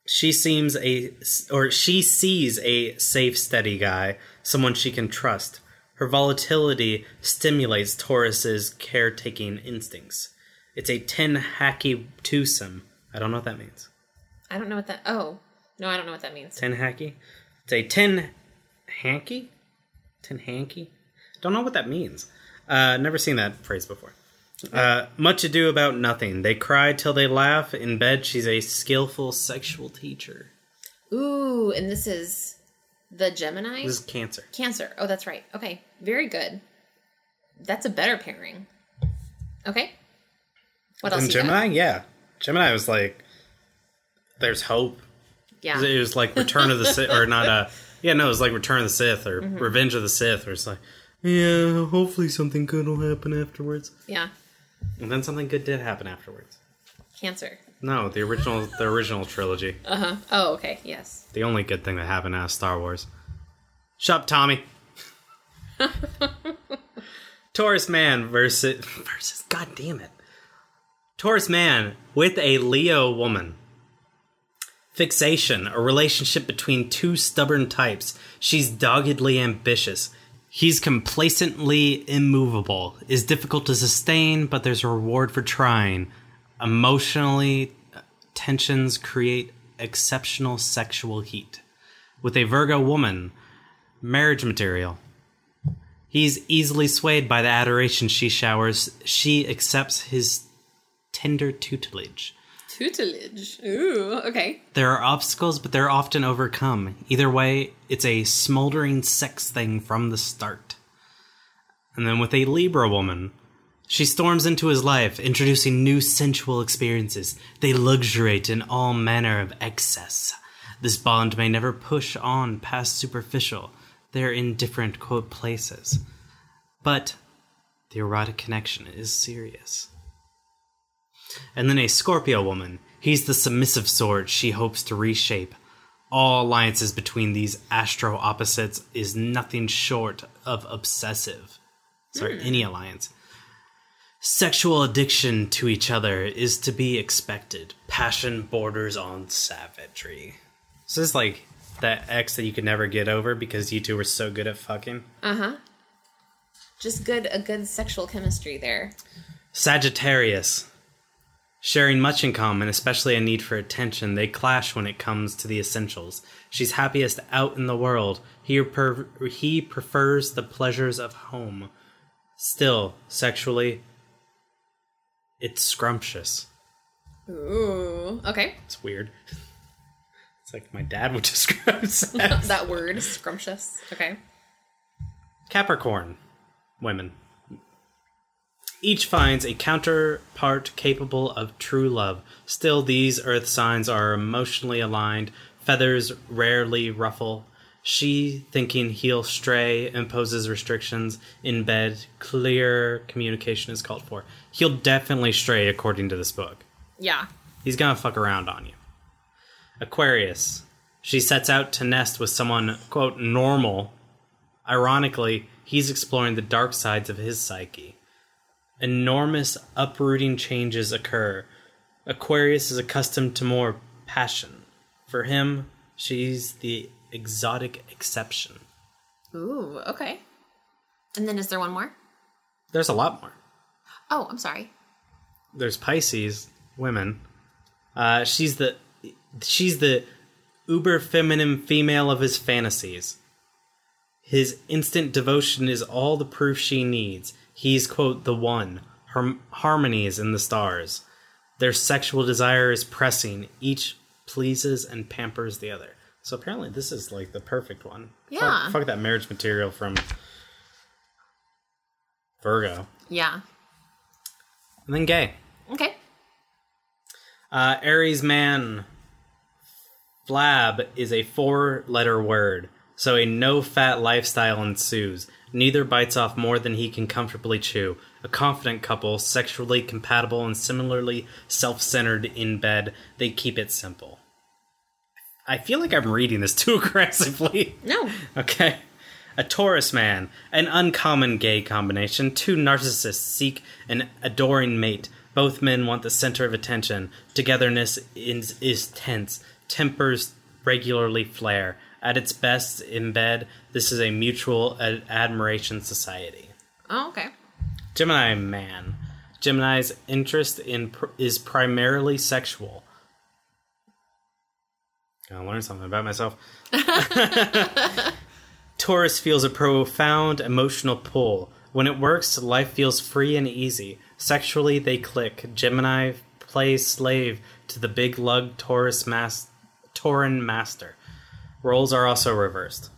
She seems a, or she sees a safe, steady guy, someone she can trust. Her volatility stimulates Taurus's caretaking instincts. It's a ten hacky twosome. I don't know what that means. I don't know what that. Oh, no, I don't know what that means. Ten hacky. It's a ten hanky. Ten hanky. Don't know what that means. Uh, never seen that phrase before. Uh, much ado about nothing. They cry till they laugh. In bed, she's a skillful sexual teacher. Ooh, and this is the Gemini This is Cancer. Cancer. Oh, that's right. Okay, very good. That's a better pairing. Okay. What else? And? Gemini, yeah, Gemini was like, "There's hope." Yeah. It was like Return of the Sith, or not? a yeah, no, it was like Return of the Sith or Mm-hmm. Revenge of the Sith, where it's like, yeah, hopefully something good will happen afterwards, Yeah. and then something good did happen afterwards. Cancer. No, the original, the original trilogy. Uh huh. Oh, okay. Yes. The only good thing that happened out of Star Wars. Shut up, Tommy. Taurus man versus versus. God damn it. Taurus man with a Leo woman. Fixation, a relationship between two stubborn types. She's doggedly ambitious. He's complacently immovable. Is difficult to sustain, but there's a reward for trying. Emotionally, uh, tensions create exceptional sexual heat. With a Virgo woman, marriage material. He's easily swayed by the adoration she showers. She accepts his tender tutelage. Tutelage. Ooh, okay. There are obstacles, but they're often overcome. Either way, it's a smoldering sex thing from the start. And then with a Libra woman, she storms into his life, introducing new sensual experiences. They luxuriate in all manner of excess. This bond may never push on past superficial. They're in different, quote, places. But the erotic connection is serious. And then a Scorpio woman. He's the submissive sort she hopes to reshape. All alliances between these astro opposites is nothing short of obsessive. Sorry, any alliance. Sexual addiction to each other is to be expected. Passion borders on savagery. So this is like that ex that you could never get over because you two were so good at fucking. Uh huh. Just good a good sexual chemistry there. Sagittarius. Sharing much in common, especially a need for attention, they clash when it comes to the essentials. She's happiest out in the world. He, per- he prefers the pleasures of home. Still, sexually, it's scrumptious. Ooh. Okay. It's weird. It's like my dad would describe sex. that word, scrumptious. Okay. Capricorn women. Each finds a counterpart capable of true love. Still, these earth signs are emotionally aligned. Feathers rarely ruffle. She, thinking he'll stray, imposes restrictions in bed. Clear communication is called for. He'll definitely stray, according to this book. Yeah. He's gonna fuck around on you. Aquarius. She sets out to nest with someone, quote, normal. Ironically, he's exploring the dark sides of his psyche. Enormous uprooting changes occur. Aquarius is accustomed to more passion. For him, she's the exotic exception. Ooh, okay. And then is there one more? There's a lot more. Oh, I'm sorry. there's Pisces women. Uh, she's the she's the uber feminine female of his fantasies. His instant devotion is all the proof she needs. He's quote the one. Harm- harmonies in the stars. Their sexual desire is pressing. Each pleases and pampers the other. So apparently, this is like the perfect one. Fuck- Yeah. fuck that marriage material from Virgo. Yeah. And then gay. Okay. Uh, Aries man. Flab is a four letter word, so a no fat lifestyle ensues. Neither bites off more than he can comfortably chew. A confident couple, sexually compatible and similarly self centered in bed, they keep it simple. I feel like I'm reading this too aggressively. No. Okay. A Taurus man, an uncommon gay combination. Two narcissists seek an adoring mate. Both men want the center of attention. Togetherness is, is tense. Tempers regularly flare. At its best in bed, this is a mutual ad- admiration society. Oh, okay. Gemini man. Gemini's interest in pr- is primarily sexual. Gotta learn something about myself. Taurus feels a profound emotional pull. When it works, life feels free and easy. Sexually, they click. Gemini plays slave to the big lug Taurus mas- Tauran master. Roles are also reversed.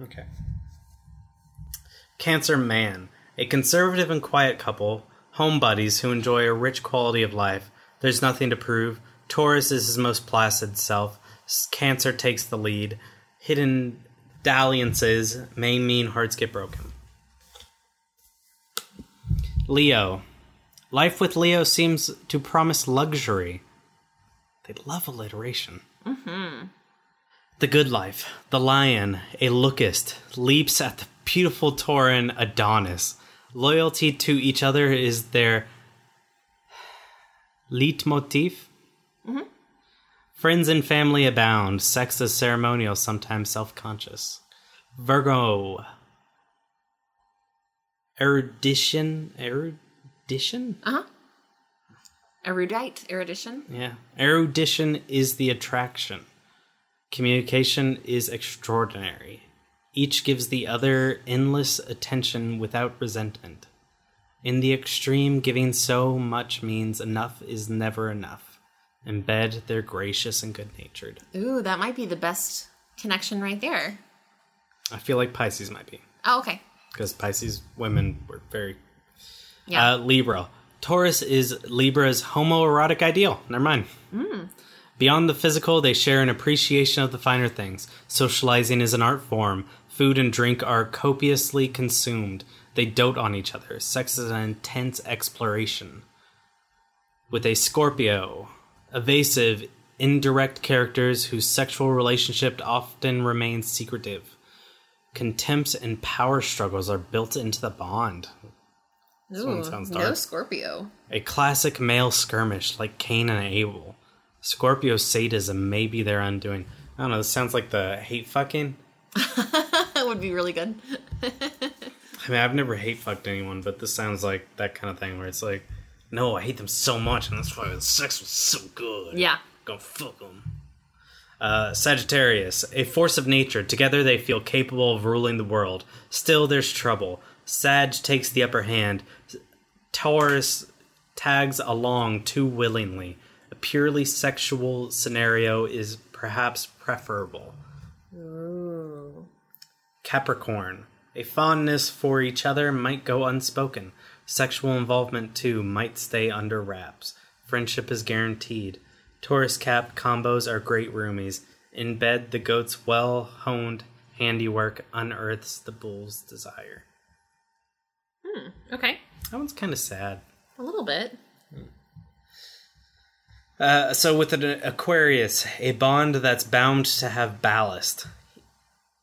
Okay. Cancer Man. A conservative and quiet couple, home buddies who enjoy a rich quality of life. There's nothing to prove. Taurus is his most placid self. Cancer takes the lead. Hidden dalliances may mean hearts get broken. Leo. Life with Leo seems to promise luxury. They love alliteration. Mm-hmm. The good life. The lion, a lookist, leaps at the beautiful Tauran Adonis. Loyalty to each other is their leitmotif. Friends and family abound. Sex is ceremonial, sometimes self conscious. Virgo. Erudition. Erudition? Uh huh. Erudite, erudition. Yeah. Erudition is the attraction. Communication is extraordinary. Each gives the other endless attention without resentment. In the extreme, giving so much means enough is never enough. In bed, they're gracious and good natured. Ooh, that might be the best connection right there. I feel like Pisces might be, Oh, okay. because Pisces women were very. Yeah. Uh, Libra. Taurus is Libra's homoerotic ideal. Never mind. Beyond the physical, they share an appreciation of the finer things. Socializing is an art form. Food and drink are copiously consumed. They dote on each other. Sex is an intense exploration. With a Scorpio, evasive, indirect characters whose sexual relationship often remains secretive. Contempt and power struggles are built into the bond. Ooh, one sounds dark. no. Scorpio. A classic male skirmish like Cain and Abel. Scorpio sadism may be their undoing. I don't know, this sounds like the hate fucking. That would be really good. I mean, I've never hate fucked anyone, but this sounds like that kind of thing where it's like, no, I hate them so much, and that's why the sex was so good. Yeah. Go fuck them. Uh, Sagittarius, a force of nature. Together they feel capable of ruling the world. Still, there's trouble. Sag takes the upper hand. Taurus tags along too willingly. Purely sexual scenario is perhaps preferable. Ooh. Capricorn, a fondness for each other might go unspoken. Sexual involvement, too, might stay under wraps. Friendship is guaranteed. Taurus Cap combos are great roomies. In bed, the goat's well honed handiwork unearths the bull's desire. Hmm, okay. That one's kind of sad. A little bit. Uh, so, with an Aquarius, a bond that's bound to have ballast.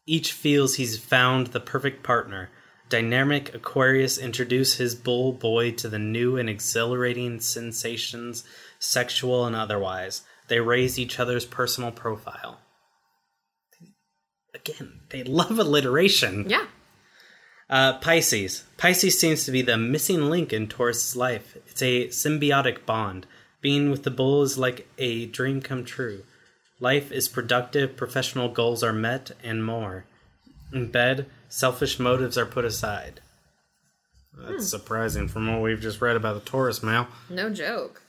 Each feels he's found the perfect partner. Dynamic Aquarius introduce his bull boy to the new and exhilarating sensations, sexual and otherwise. They raise each other's personal profile. Again, they love alliteration. Yeah. Uh, Pisces. Pisces seems to be the missing link in Taurus's life. It's a symbiotic bond. Being with the bull is like a dream come true. Life is productive, professional goals are met, and more. In bed, selfish motives are put aside. That's surprising from what we've just read about the Taurus male. No joke.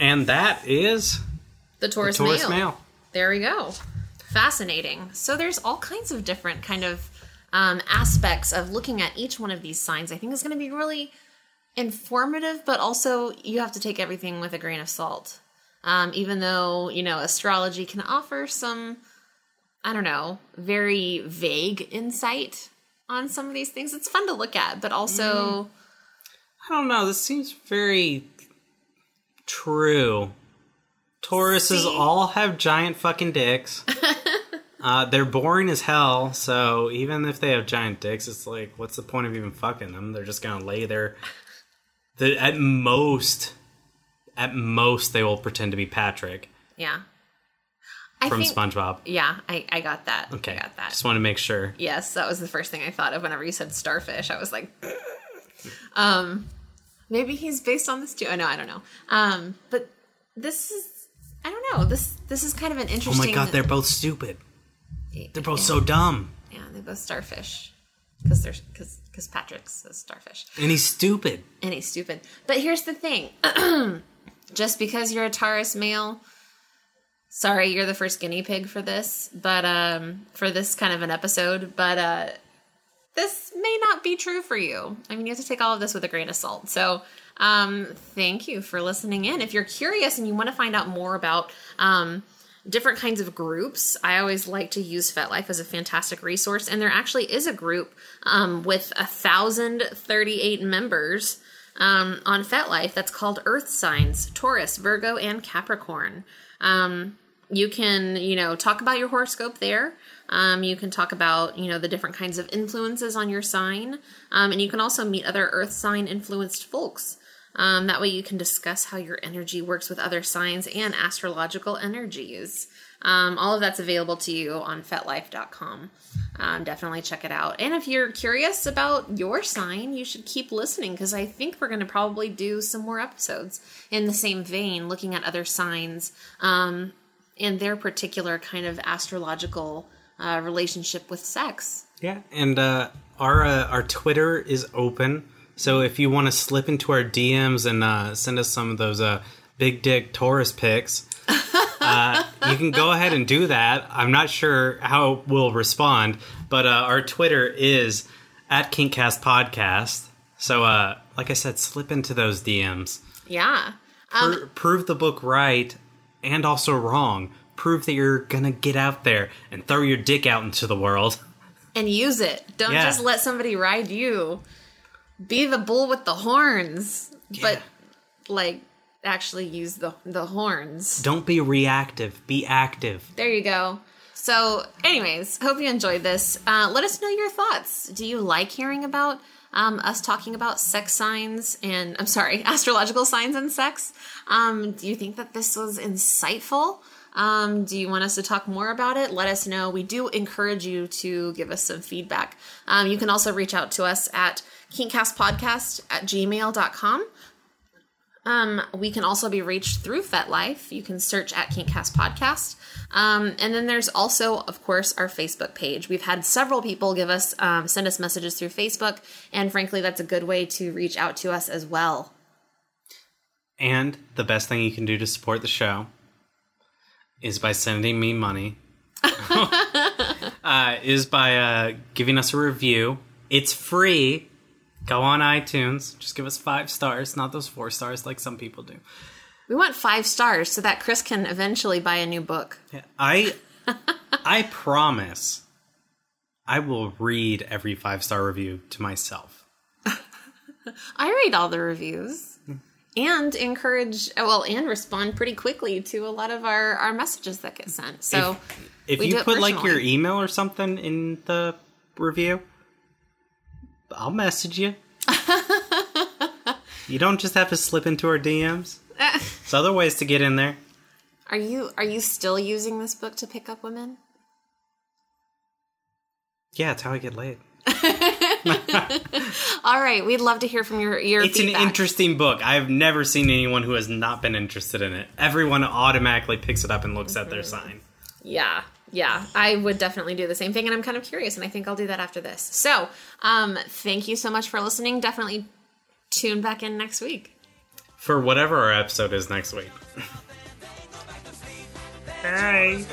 And that is The Taurus, Taurus male. male. There we go. Fascinating. So there's all kinds of different kind of um, aspects of looking at each one of these signs. I think is going to be really informative, but also you have to take everything with a grain of salt. Um, even though you know astrology can offer some, I don't know, very vague insight on some of these things. It's fun to look at, but also. I don't know. This seems very true. Tauruses See? all have giant fucking dicks. uh, they're boring as hell. So even if they have giant dicks, it's like, what's the point of even fucking them? They're just gonna lay there. The, at most, at most, they will pretend to be Patrick Yeah. I from think, SpongeBob. Yeah, I, I got that. Okay, I got that. Just want to make sure. Yes, that was the first thing I thought of whenever you said starfish. I was like, um, maybe he's based on this too. Oh know, I don't know. Um, but this is, I don't know. This this is kind of an interesting. Oh my god, they're both stupid. They're both so dumb, yeah, they're both starfish because they're because because Patrick's a starfish and he's stupid. and he's stupid. But here's the thing: just because you're a Taurus male. Sorry, you're the first guinea pig for this, but um, for this kind of an episode. But uh, this may not be true for you. I mean, you have to take all of this with a grain of salt. So, um, thank you for listening in. If you're curious and you want to find out more about um, different kinds of groups, I always like to use FetLife as a fantastic resource. And there actually is a group um, with a thousand thirty-eight members um, on FetLife that's called Earth Signs: Taurus, Virgo, and Capricorn. Um, you can, you know, talk about your horoscope there. Um, you can talk about, you know, the different kinds of influences on your sign. Um, and you can also meet other earth sign influenced folks. Um, that way you can discuss how your energy works with other signs and astrological energies. Um, all of that's available to you on fetlife.com. um, definitely check it out. And if you're curious about your sign, you should keep listening because I think we're going to probably do some more episodes in the same vein, looking at other signs um, and their particular kind of astrological uh, relationship with sex. Yeah, and uh, our uh, our Twitter is open, so if you want to slip into our DMs and uh, send us some of those uh, big dick Taurus pics, uh, you can go ahead and do that. I'm not sure how we'll respond, but uh, our Twitter is at Kinkcast Podcast. So, uh, like I said, slip into those DMs. Yeah. Pro- prove the book right and also wrong. Prove that you're gonna get out there and throw your dick out into the world. and use it. Don't Yeah. just let somebody ride you. Be the bull with the horns, but like actually use the the horns. Don't be reactive. Be active. There you go. So, anyways, hope you enjoyed this. Uh, let us know your thoughts. Do you like hearing about um, us talking about sex signs and I'm sorry, astrological signs and sex? Um, do you think that this was insightful? Um, do you want us to talk more about it? Let us know. We do encourage you to give us some feedback. Um, you can also reach out to us at kinkcastpodcast at gmail.com. Um, we can also be reached through FetLife. You can search at Kinkcast Podcast. Um, and then there's also, of course, our Facebook page. We've had several people give us, um, send us messages through Facebook. And frankly, that's a good way to reach out to us as well. And the best thing you can do to support the show is by sending me money. uh, is by uh, giving us a review. It's free. Go on iTunes. Just give us five stars, not those four stars like some people do. We want five stars so that Chris can eventually buy a new book. Yeah, I I promise I will read every five star review to myself. I read all the reviews and encourage, well, and respond pretty quickly to a lot of our, our messages that get sent. So If do you put like your email or something in the review, I'll message you. you don't just have to slip into our DMs. There's other ways to get in there. Are you are you still using this book to pick up women? Yeah, it's how I get laid. All right, we'd love to hear from your your It's feedback. an interesting book. I've never seen anyone who has not been interested in it. Everyone automatically picks it up and looks at their mm-hmm. sign. Yeah, yeah. I would definitely do the same thing, and I'm kind of curious, and I think I'll do that after this. So, um, thank you so much for listening. Definitely tune back in next week. For whatever our episode is next week. Bye.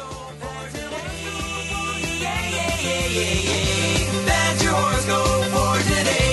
That's your horoscope.